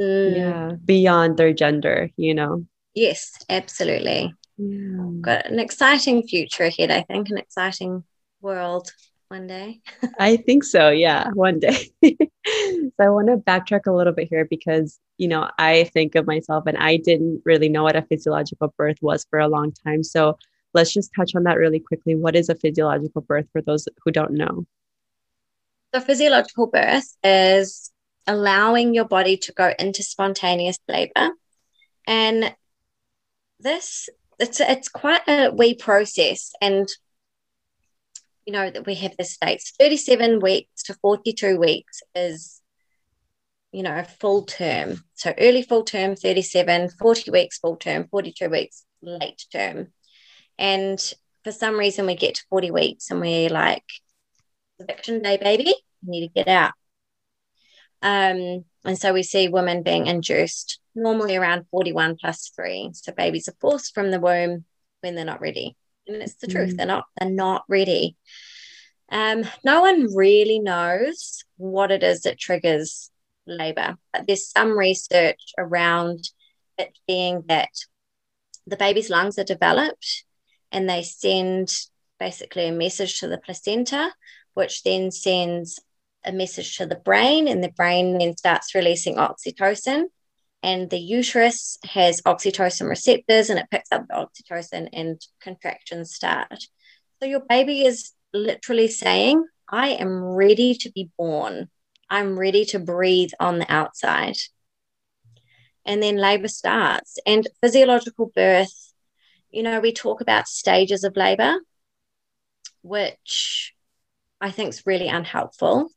Mm. Yeah, beyond their gender, you know. Yes, absolutely. Yeah. Got an exciting future ahead, I think, an exciting world one day? I think so. Yeah, one day. so I want to backtrack a little bit here because, you know, I think of myself and I didn't really know what a physiological birth was for a long time. So let's just touch on that really quickly. What is a physiological birth for those who don't know? The physiological birth is allowing your body to go into spontaneous labor. And this it's it's quite a wee process and you know, that we have the states 37 weeks to 42 weeks is, you know, full term. So early full term, 37, 40 weeks full term, 42 weeks late term. And for some reason, we get to 40 weeks and we're like, eviction day, baby, you need to get out. Um, and so we see women being induced normally around 41 plus three. So babies are forced from the womb when they're not ready. And it's the mm. truth. They're not, they're not ready. Um, no one really knows what it is that triggers labor, but there's some research around it being that the baby's lungs are developed and they send basically a message to the placenta, which then sends a message to the brain, and the brain then starts releasing oxytocin. And the uterus has oxytocin receptors and it picks up the oxytocin and contractions start. So your baby is literally saying, I am ready to be born. I'm ready to breathe on the outside. And then labor starts. And physiological birth, you know, we talk about stages of labor, which I think is really unhelpful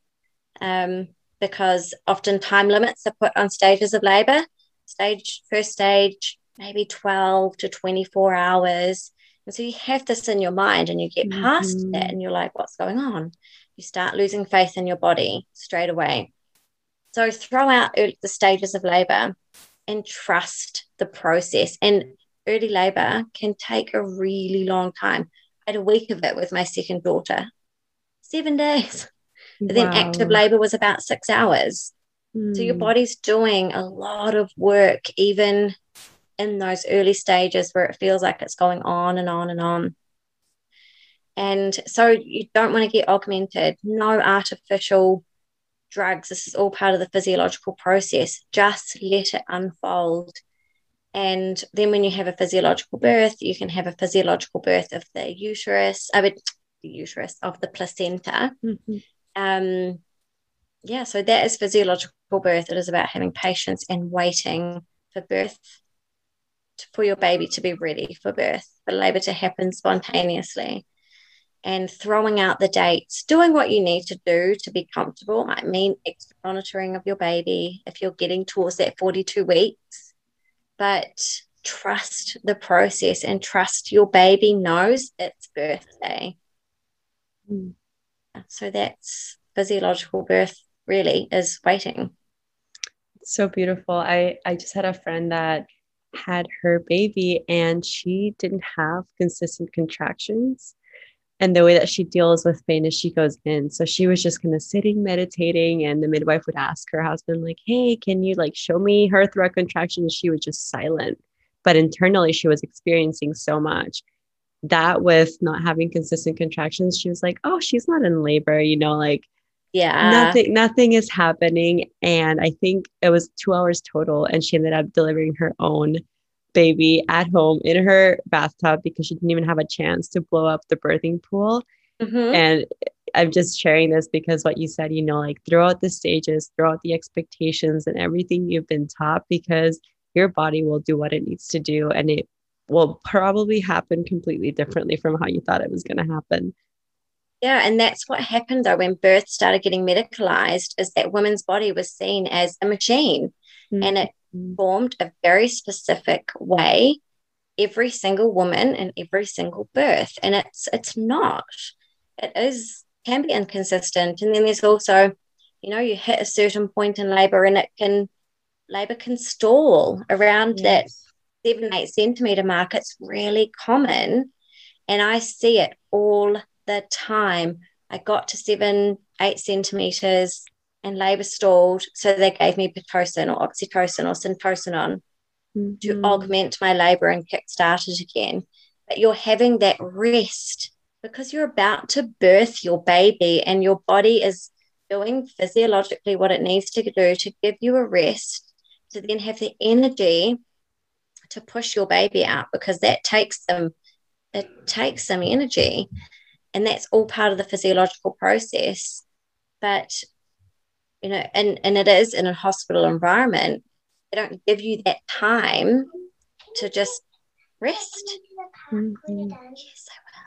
um, because often time limits are put on stages of labor. Stage, first stage, maybe 12 to 24 hours. And so you have this in your mind and you get past mm-hmm. that and you're like, what's going on? You start losing faith in your body straight away. So throw out the stages of labor and trust the process. And early labor can take a really long time. I had a week of it with my second daughter, seven days. But wow. then active labor was about six hours. Mm. So your hmm. body's doing a lot of work, even in those early stages where it feels like it's going on and on and on. And so you don't want to get augmented, no artificial drugs. This is all part of the physiological process. Just let it unfold. And then when you have a physiological birth, you can have a physiological birth of the uterus, I mean, the uterus of the placenta. Mm-hmm. Um, yeah, so that is physiological birth. It is about having patience and waiting for birth for your baby to be ready for birth, for labor to happen spontaneously. And throwing out the dates, doing what you need to do to be comfortable might mean extra monitoring of your baby if you're getting towards that 42 weeks. But trust the process and trust your baby knows it's birthday. Mm. So that's physiological birth, really, is waiting. So beautiful. I, I just had a friend that had her baby and she didn't have consistent contractions. And the way that she deals with pain is she goes in. So she was just kind of sitting, meditating, and the midwife would ask her husband, like, hey, can you like show me her throat contractions? She was just silent. But internally, she was experiencing so much that with not having consistent contractions, she was like, oh, she's not in labor, you know, like yeah. Nothing nothing is happening and i think it was two hours total and she ended up delivering her own baby at home in her bathtub because she didn't even have a chance to blow up the birthing pool. Mm-hmm. and i'm just sharing this because what you said you know like throughout the stages throughout the expectations and everything you've been taught because your body will do what it needs to do and it will probably happen completely differently from how you thought it was going to happen yeah, and that's what happened though when birth started getting medicalized is that women's body was seen as a machine mm-hmm. and it formed a very specific way every single woman and every single birth and it's it's not it is can be inconsistent and then there's also you know you hit a certain point in labor and it can labor can stall around yes. that seven eight centimeter mark it's really common and i see it all the time I got to seven, eight centimeters and labor stalled. So they gave me Pitocin or Oxytocin or Syntocinon mm-hmm. to augment my labor and kickstart it again. But you're having that rest because you're about to birth your baby and your body is doing physiologically what it needs to do to give you a rest, to then have the energy to push your baby out because that takes some it takes some energy and that's all part of the physiological process. But you know and and it is in a hospital environment they don't give you that time to just rest. Mm-hmm. yes i will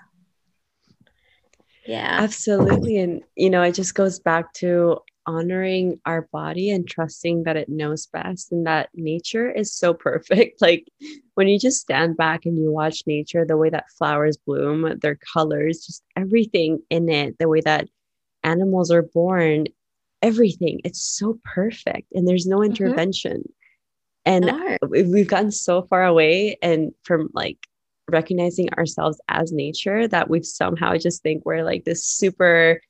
yeah. Absolutely. And you know it just goes back to honoring our body and trusting that it knows best and that nature is so perfect. Like when you just stand back and you watch nature, the way that flowers bloom, their colors, just everything in it, the way that animals are born, everything. It's so perfect and there's no Mm-hmm. intervention. And No. we- we've gotten so far away and from like recognizing ourselves as nature that we've somehow just think we're like this super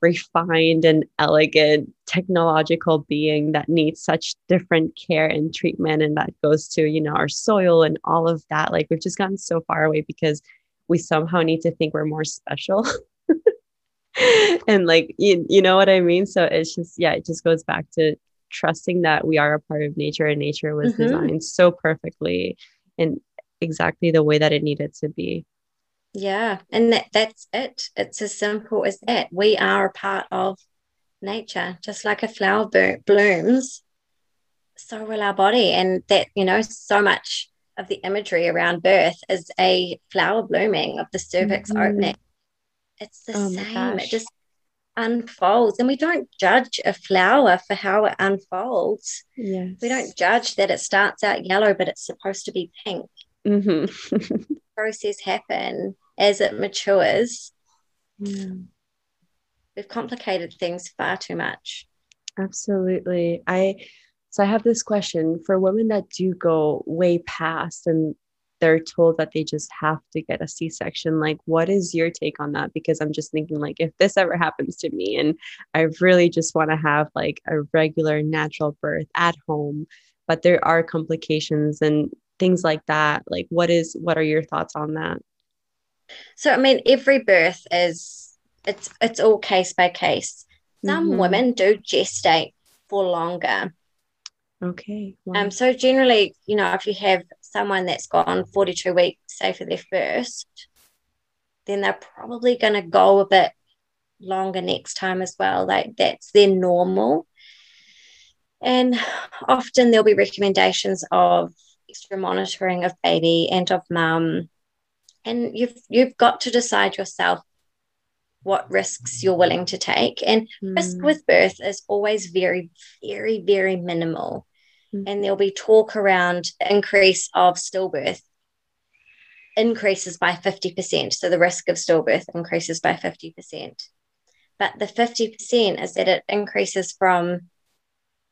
refined and elegant technological being that needs such different care and treatment and that goes to you know our soil and all of that. Like we've just gotten so far away because we somehow need to think we're more special. And like you, you know what i mean? So it's just yeah it just goes back to trusting that we are a part of nature and nature was Mhm. designed so perfectly and exactly the way that it needed to be Yeah, and that that's it. It's as simple as that. We are a part of nature, just like a flower blooms, so will our body. And that, you know, so much of the imagery around birth is a flower blooming of the cervix Mhm. opening. It's the Oh same. It just unfolds. And we don't judge a flower for how it unfolds. yes We don't judge that it starts out yellow, but it's supposed to be pink. hmm Process happen as it matures. yeah. we've complicated things far too much. Absolutely. I so I have this question for women that do go way past and they're told that they just have to get a C-section. Like, what is your take on that? Because I'm just thinking, like, if this ever happens to me and I really just want to have like a regular natural birth at home, but there are complications and things like that. Like, what is what are your thoughts on that? So I mean, every birth is it's it's all case by case. Some Mhm. women do gestate for longer. Okay. Wow. Um, so generally, you know, if you have someone that's gone 42 weeks, say for their first, then they're probably going to go a bit longer next time as well. Like that's their normal. And often there'll be recommendations of extra monitoring of baby and of mum. And you've you've got to decide yourself what risks you're willing to take. And risk Mm. with birth is always very, very, very minimal. Mm. And there'll be talk around the increase of stillbirth increases by 50%. So the risk of stillbirth increases by 50%. But the 50% is that it increases from,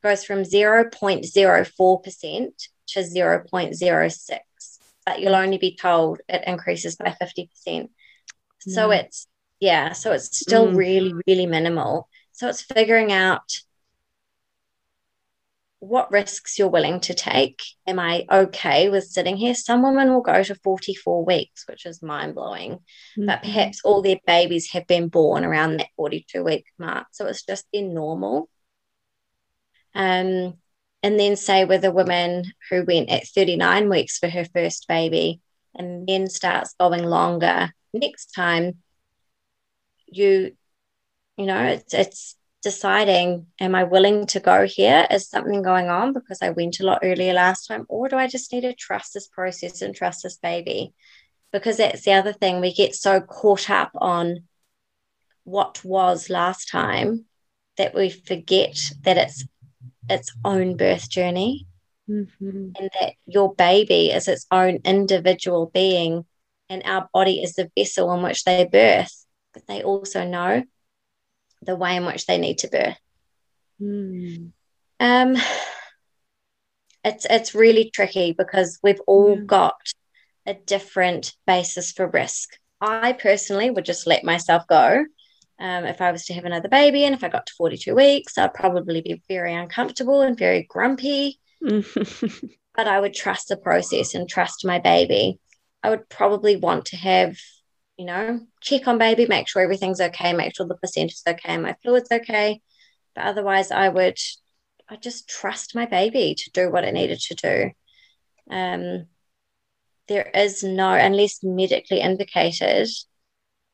goes from 0.04% to 0.06. But you'll only be told it increases by 50%. So it's, yeah, so it's still Mm. really, really minimal. So it's figuring out what risks you're willing to take. Am I okay with sitting here? Some women will go to 44 weeks, which is mind blowing, but Mhm. perhaps all their babies have been born around that 42 week mark. So it's just their normal. Um, and then say with a woman who went at 39 weeks for her first baby and then starts going longer next time, you, you know, it's, it's deciding, am I willing to go here? Is something going on because I went a lot earlier last time? Or do I just need to trust this process and trust this baby? Because that's the other thing. We get so caught up on what was last time that we forget that it's its own birth journey Mhm. and that your baby is its own individual being and our body is the vessel in which they birth but they also know the way in which they need to birth Mm. um it's it's really tricky because we've all Yeah. got a different basis for risk i personally would just let myself go um, if i was to have another baby and if i got to 42 weeks i'd probably be very uncomfortable and very grumpy but I would trust the process and trust my baby. I would probably want to have, you know, check on baby, make sure everything's okay, make sure the placenta's okay, my fluid's okay. But otherwise, I would, I just trust my baby to do what it needed to do. Um, there is no, unless medically indicated,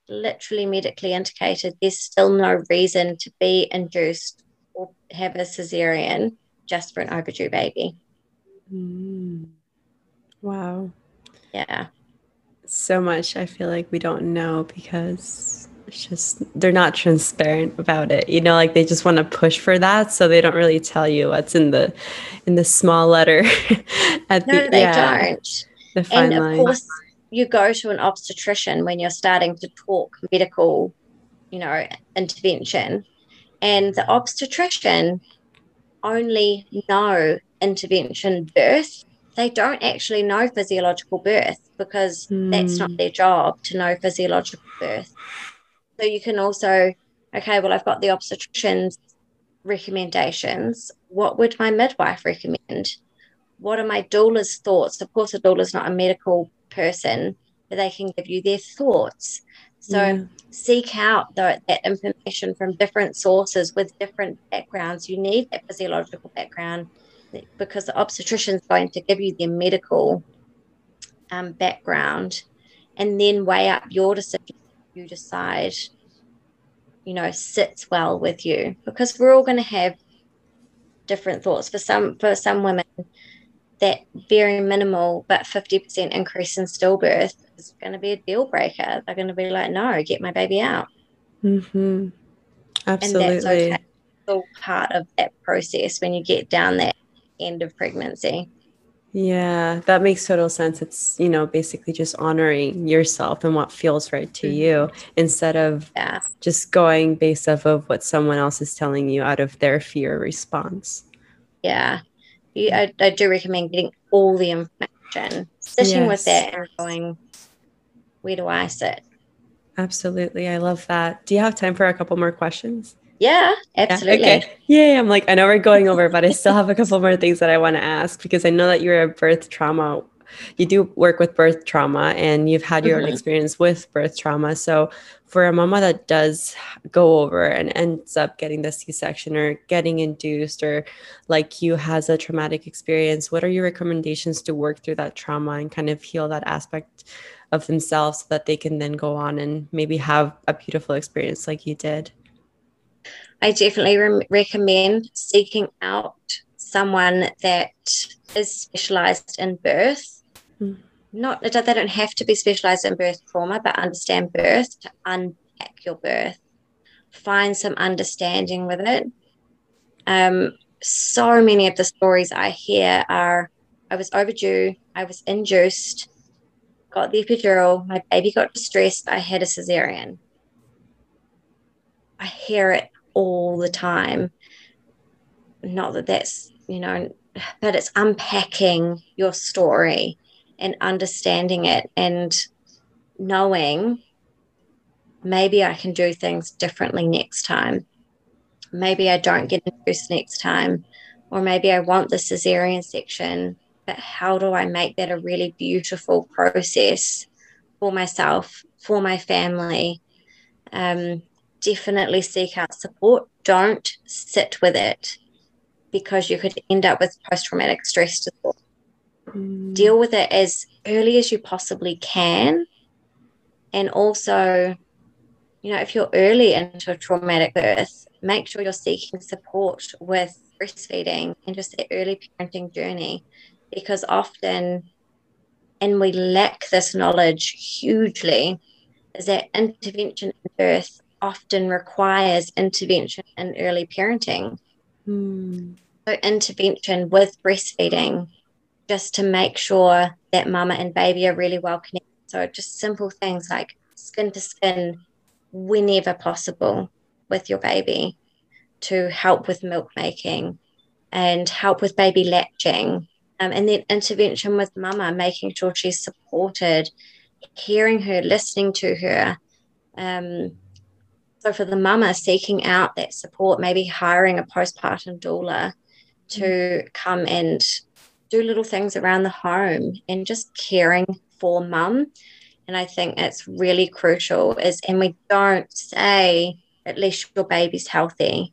literally medically indicated, there's still no reason to be induced or have a cesarean just for an overdue baby. Mm. Wow. Yeah. So much I feel like we don't know because it's just they're not transparent about it. You know, like they just want to push for that, so they don't really tell you what's in the in the small letter at No, the they yeah, don't. the fine And of line. course, you go to an obstetrician when you're starting to talk medical, you know, intervention. And the obstetrician only know intervention birth. They don't actually know physiological birth because mm. that's not hmm. their job to know physiological birth. So you can also, okay, well, I've got the obstetrician's recommendations. What would my midwife recommend? What are my doula's thoughts? Of course, a doula is not a medical person, they can give you their thoughts. So yeah. seek out the, that information from different sources with different backgrounds. You need that physiological background because the obstetrician is going to give you their medical um, background and then weigh up your decision. You decide, you know, sits well with you because we're all going to have different thoughts. For some, for some women, that very minimal but 50% increase in stillbirth is going to be a deal breaker. They're going to be like, no, get my baby out. Mm-hmm. Absolutely. And that's okay. It's all part of that process when you get down that end of pregnancy. Yeah, that makes total sense. It's, you know, basically just honoring yourself and what feels right to mm-hmm. you instead of yeah. just going based off of what someone else is telling you out of their fear response. Yeah. I, I do recommend getting all the information, sitting yes. with that and going, where do I sit? Absolutely. I love that. Do you have time for a couple more questions? Yeah, absolutely. Yeah, okay. yeah, I'm like, I know we're going over, but I still have a couple more things that I want to ask because I know that you're a birth trauma. You do work with birth trauma and you've had your mm-hmm. own experience with birth trauma. So, for a mama that does go over and ends up getting the C section or getting induced or like you has a traumatic experience, what are your recommendations to work through that trauma and kind of heal that aspect of themselves so that they can then go on and maybe have a beautiful experience like you did? I definitely re- recommend seeking out someone that is specialized in birth. Mm. Not they don't have to be specialized in birth trauma, but understand birth to unpack your birth. Find some understanding with it. Um, so many of the stories I hear are I was overdue, I was induced, got the epidural, my baby got distressed, I had a cesarean. I hear it all the time. Not that that's, you know, but it's unpacking your story and understanding it and knowing maybe I can do things differently next time. Maybe I don't get induced next time, or maybe I want the cesarean section, but how do I make that a really beautiful process for myself, for my family? Um, definitely seek out support. Don't sit with it because you could end up with post traumatic stress disorder. Mm. Deal with it as early as you possibly can. And also, you know, if you're early into a traumatic birth, make sure you're seeking support with breastfeeding and just the early parenting journey because often, and we lack this knowledge hugely, is that intervention in birth often requires intervention in early parenting. Mm. So, intervention with breastfeeding just to make sure that mama and baby are really well connected. So, just simple things like skin to skin whenever possible with your baby to help with milk making and help with baby latching. Um, and then intervention with mama, making sure she's supported, hearing her, listening to her, um, so for the mama seeking out that support, maybe hiring a postpartum doula to mm. come and do little things around the home and just caring for mum. And I think it's really crucial is and we don't say at least your baby's healthy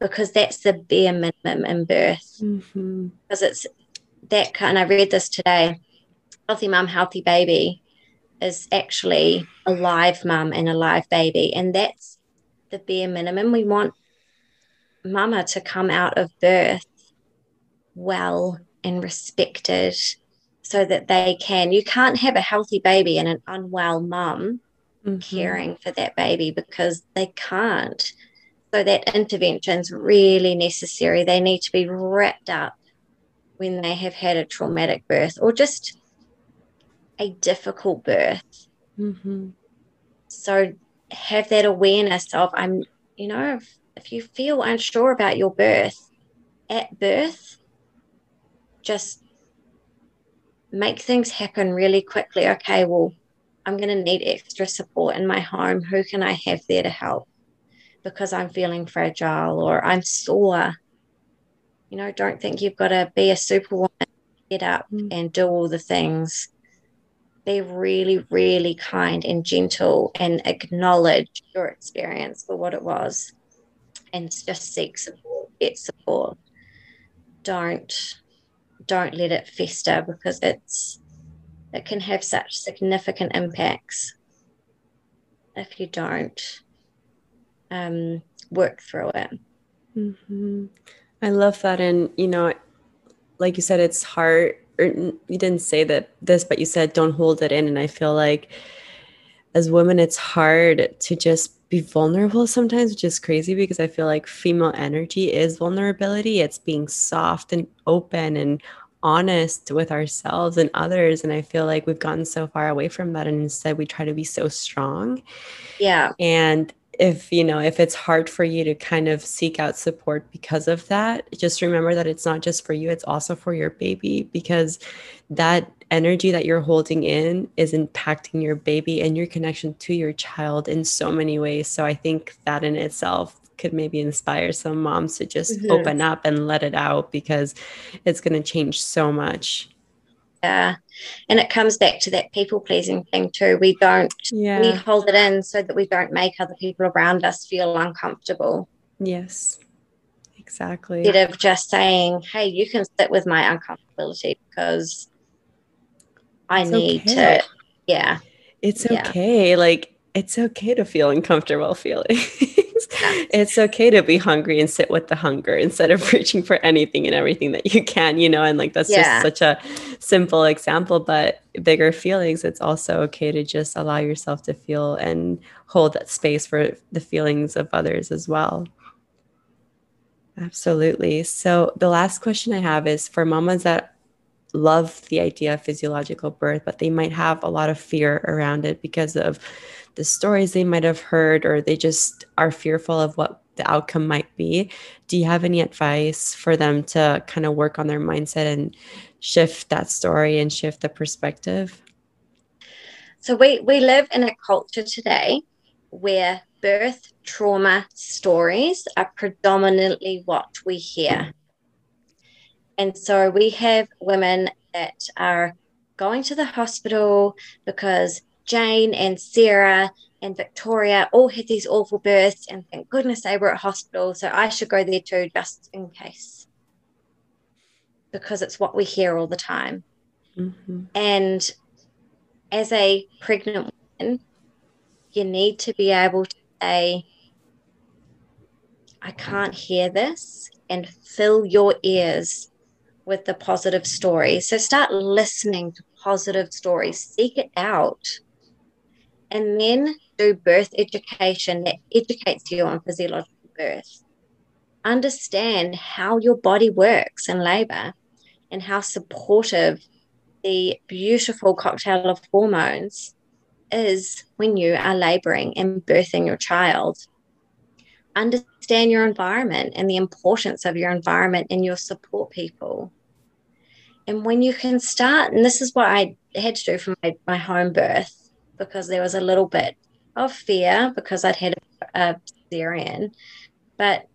because that's the bare minimum in birth. Mm-hmm. Because it's that kind I read this today. Healthy mum, healthy baby is actually a live mum and a live baby. And that's the bare minimum. We want mama to come out of birth well and respected so that they can. You can't have a healthy baby and an unwell mum mm-hmm. caring for that baby because they can't. So that intervention is really necessary. They need to be wrapped up when they have had a traumatic birth or just a difficult birth. Mm-hmm. So have that awareness of I'm, you know, if, if you feel unsure about your birth at birth, just make things happen really quickly. Okay, well, I'm going to need extra support in my home. Who can I have there to help? Because I'm feeling fragile or I'm sore. You know, don't think you've got to be a superwoman, get up mm. and do all the things. Be really, really kind and gentle and acknowledge your experience for what it was and just seek support, get support. Don't don't let it fester because it's it can have such significant impacts if you don't um, work through it. Mm-hmm. I love that, and you know, like you said, it's hard. Or you didn't say that this, but you said don't hold it in, and I feel like as women, it's hard to just be vulnerable sometimes, which is crazy because I feel like female energy is vulnerability. It's being soft and open and honest with ourselves and others. And I feel like we've gotten so far away from that. And instead, we try to be so strong. Yeah. And if you know if it's hard for you to kind of seek out support because of that just remember that it's not just for you it's also for your baby because that energy that you're holding in is impacting your baby and your connection to your child in so many ways so i think that in itself could maybe inspire some moms to just mm-hmm. open up and let it out because it's going to change so much. Yeah. And it comes back to that people pleasing thing too. We don't, yeah. we hold it in so that we don't make other people around us feel uncomfortable. Yes, exactly. Instead of just saying, hey, you can sit with my uncomfortability because I it's need okay. to, yeah. It's okay. Yeah. Like, it's okay to feel uncomfortable feeling. it's okay to be hungry and sit with the hunger instead of reaching for anything and everything that you can, you know, and like that's yeah. just such a simple example, but bigger feelings, it's also okay to just allow yourself to feel and hold that space for the feelings of others as well. Absolutely. So the last question I have is for mamas that love the idea of physiological birth, but they might have a lot of fear around it because of the stories they might have heard or they just are fearful of what the outcome might be. Do you have any advice for them to kind of work on their mindset and shift that story and shift the perspective? So we we live in a culture today where birth trauma stories are predominantly what we hear. And so we have women that are going to the hospital because Jane and Sarah and Victoria all had these awful births, and thank goodness they were at hospital. So I should go there too, just in case, because it's what we hear all the time. Mm-hmm. And as a pregnant woman, you need to be able to say, I can't hear this, and fill your ears with the positive stories. So start listening to positive stories, seek it out and then do birth education that educates you on physiological birth. Understand how your body works in labor and how supportive the beautiful cocktail of hormones is when you are laboring and birthing your child. Understand your environment and the importance of your environment and your support people. And when you can start, and this is what I had to do for my, my home birth, because there was a little bit of fear because I'd had a, a cesarean, but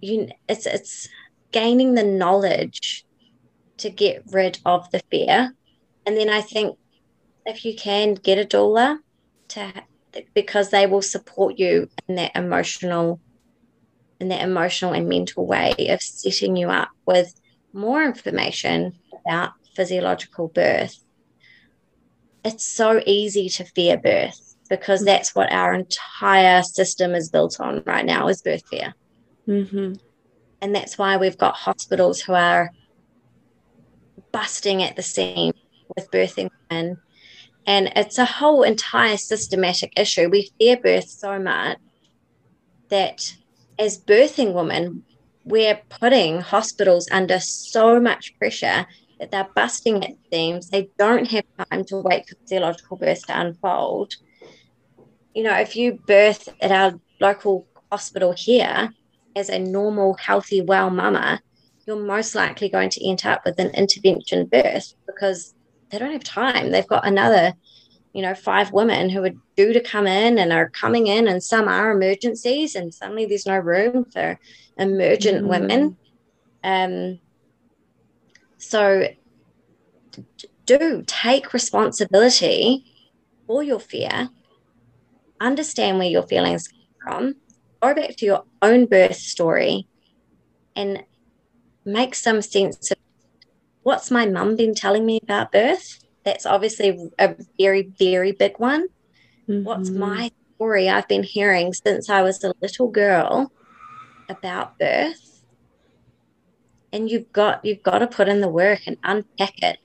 you it's it's gaining the knowledge to get rid of the fear, and then I think if you can get a doula to because they will support you in that emotional in that emotional and mental way of setting you up with more information about physiological birth it's so easy to fear birth because mm-hmm. that's what our entire system is built on right now is birth fear. Mm-hmm. And that's why we've got hospitals who are busting at the seam with birthing women. And it's a whole entire systematic issue. We fear birth so much that as birthing women, we're putting hospitals under so much pressure that they're busting at seams. They don't have time to wait for physiological birth to unfold. you know, if you birth at our local hospital here as a normal, healthy, well mama, you're most likely going to end up with an intervention birth because they don't have time. They've got another, you know, five women who are due to come in and are coming in, and some are emergencies, and suddenly there's no room for emergent mm. women. Um, so do take responsibility for your fear, understand where your feelings come from, go back to your own birth story and make some sense of what's my mum been telling me about birth? That's obviously a very, very big one. Mm-hmm. What's my story I've been hearing since I was a little girl about birth? And you've got you've got to put in the work and unpack it.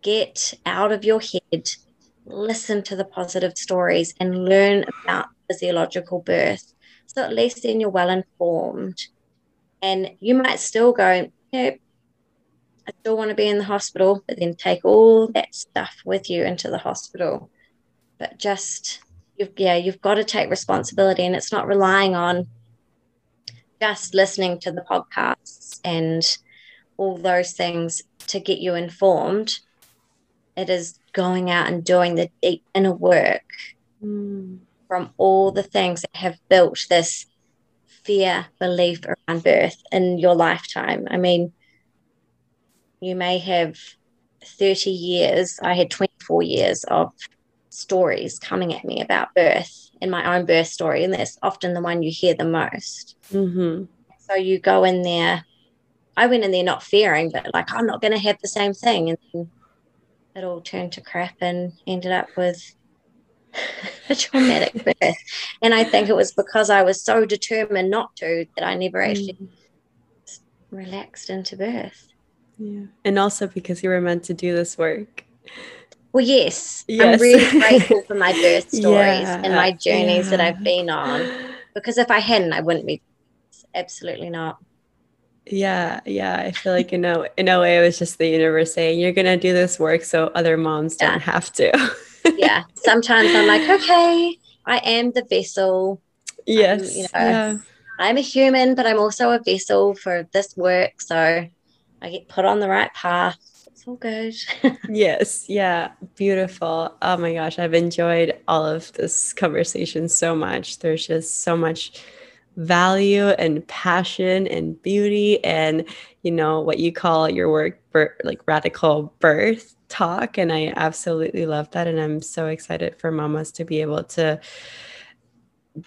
Get out of your head, listen to the positive stories and learn about physiological birth. So at least then you're well informed. And you might still go, I still want to be in the hospital, but then take all that stuff with you into the hospital. But just, you've, yeah, you've got to take responsibility, and it's not relying on just listening to the podcasts and all those things to get you informed. It is going out and doing the deep inner work mm. from all the things that have built this fear belief around birth in your lifetime. I mean, you may have 30 years, I had 24 years of stories coming at me about birth in my own birth story, and that's often the one you hear the most. Mm-hmm. So you go in there. I went in there not fearing, but like I'm not going to have the same thing, and it all turned to crap and ended up with a traumatic birth. And I think it was because I was so determined not to that I never actually mm. relaxed into birth. Yeah. And also because you were meant to do this work. Well, yes. yes. I'm really grateful for my birth stories yeah. and my journeys yeah. that I've been on. Because if I hadn't, I wouldn't be. Absolutely not. Yeah, yeah. I feel like in a in a way it was just the universe saying you're gonna do this work so other moms don't have to. yeah. Sometimes I'm like, okay, I am the vessel. Yes. Um, you know, yeah. I'm a human, but I'm also a vessel for this work. So I get put on the right path. It's all good. yes. Yeah. Beautiful. Oh my gosh. I've enjoyed all of this conversation so much. There's just so much value and passion and beauty and you know what you call your work like radical birth talk and i absolutely love that and i'm so excited for mamas to be able to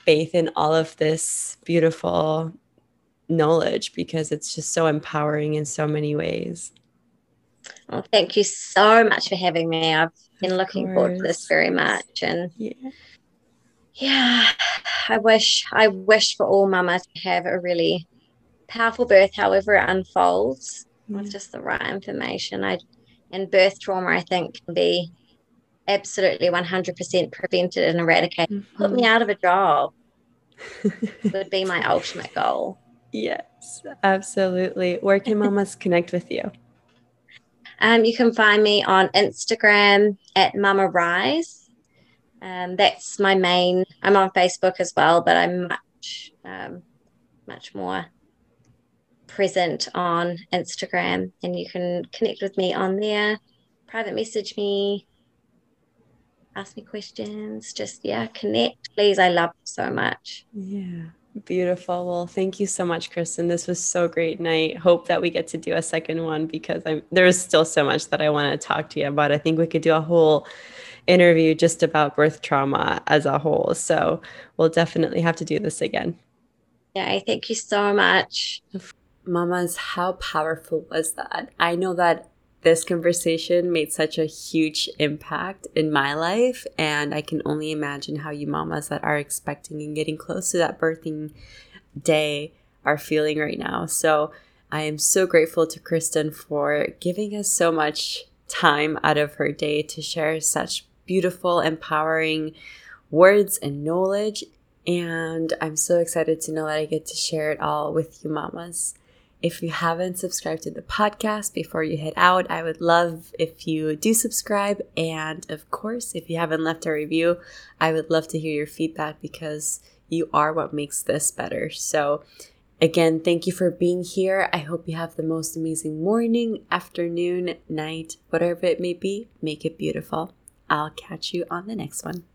bathe in all of this beautiful knowledge because it's just so empowering in so many ways. Well, thank you so much for having me. I've been looking forward to this very much. And yeah. yeah, I wish I wish for all mamas to have a really powerful birth, however it unfolds, yeah. with just the right information. I and birth trauma, I think, can be absolutely 100% prevented and eradicated. Mm-hmm. Put me out of a job would be my ultimate goal. Yes, absolutely. Where can mamas connect with you? Um, you can find me on Instagram at Mama Rise. Um, that's my main. I'm on Facebook as well, but I'm much, um, much more present on Instagram, and you can connect with me on there. Private message me, ask me questions. Just yeah, connect, please. I love so much. Yeah. Beautiful. Well, thank you so much, Kristin. This was so great. And I hope that we get to do a second one because I'm, there's still so much that I want to talk to you about. I think we could do a whole interview just about birth trauma as a whole. So we'll definitely have to do this again. Yeah, I thank you so much. Mamas, how powerful was that? I know that this conversation made such a huge impact in my life. And I can only imagine how you mamas that are expecting and getting close to that birthing day are feeling right now. So I am so grateful to Kristin for giving us so much time out of her day to share such beautiful, empowering words and knowledge. And I'm so excited to know that I get to share it all with you, mamas. If you haven't subscribed to the podcast before you head out, I would love if you do subscribe. And of course, if you haven't left a review, I would love to hear your feedback because you are what makes this better. So, again, thank you for being here. I hope you have the most amazing morning, afternoon, night, whatever it may be. Make it beautiful. I'll catch you on the next one.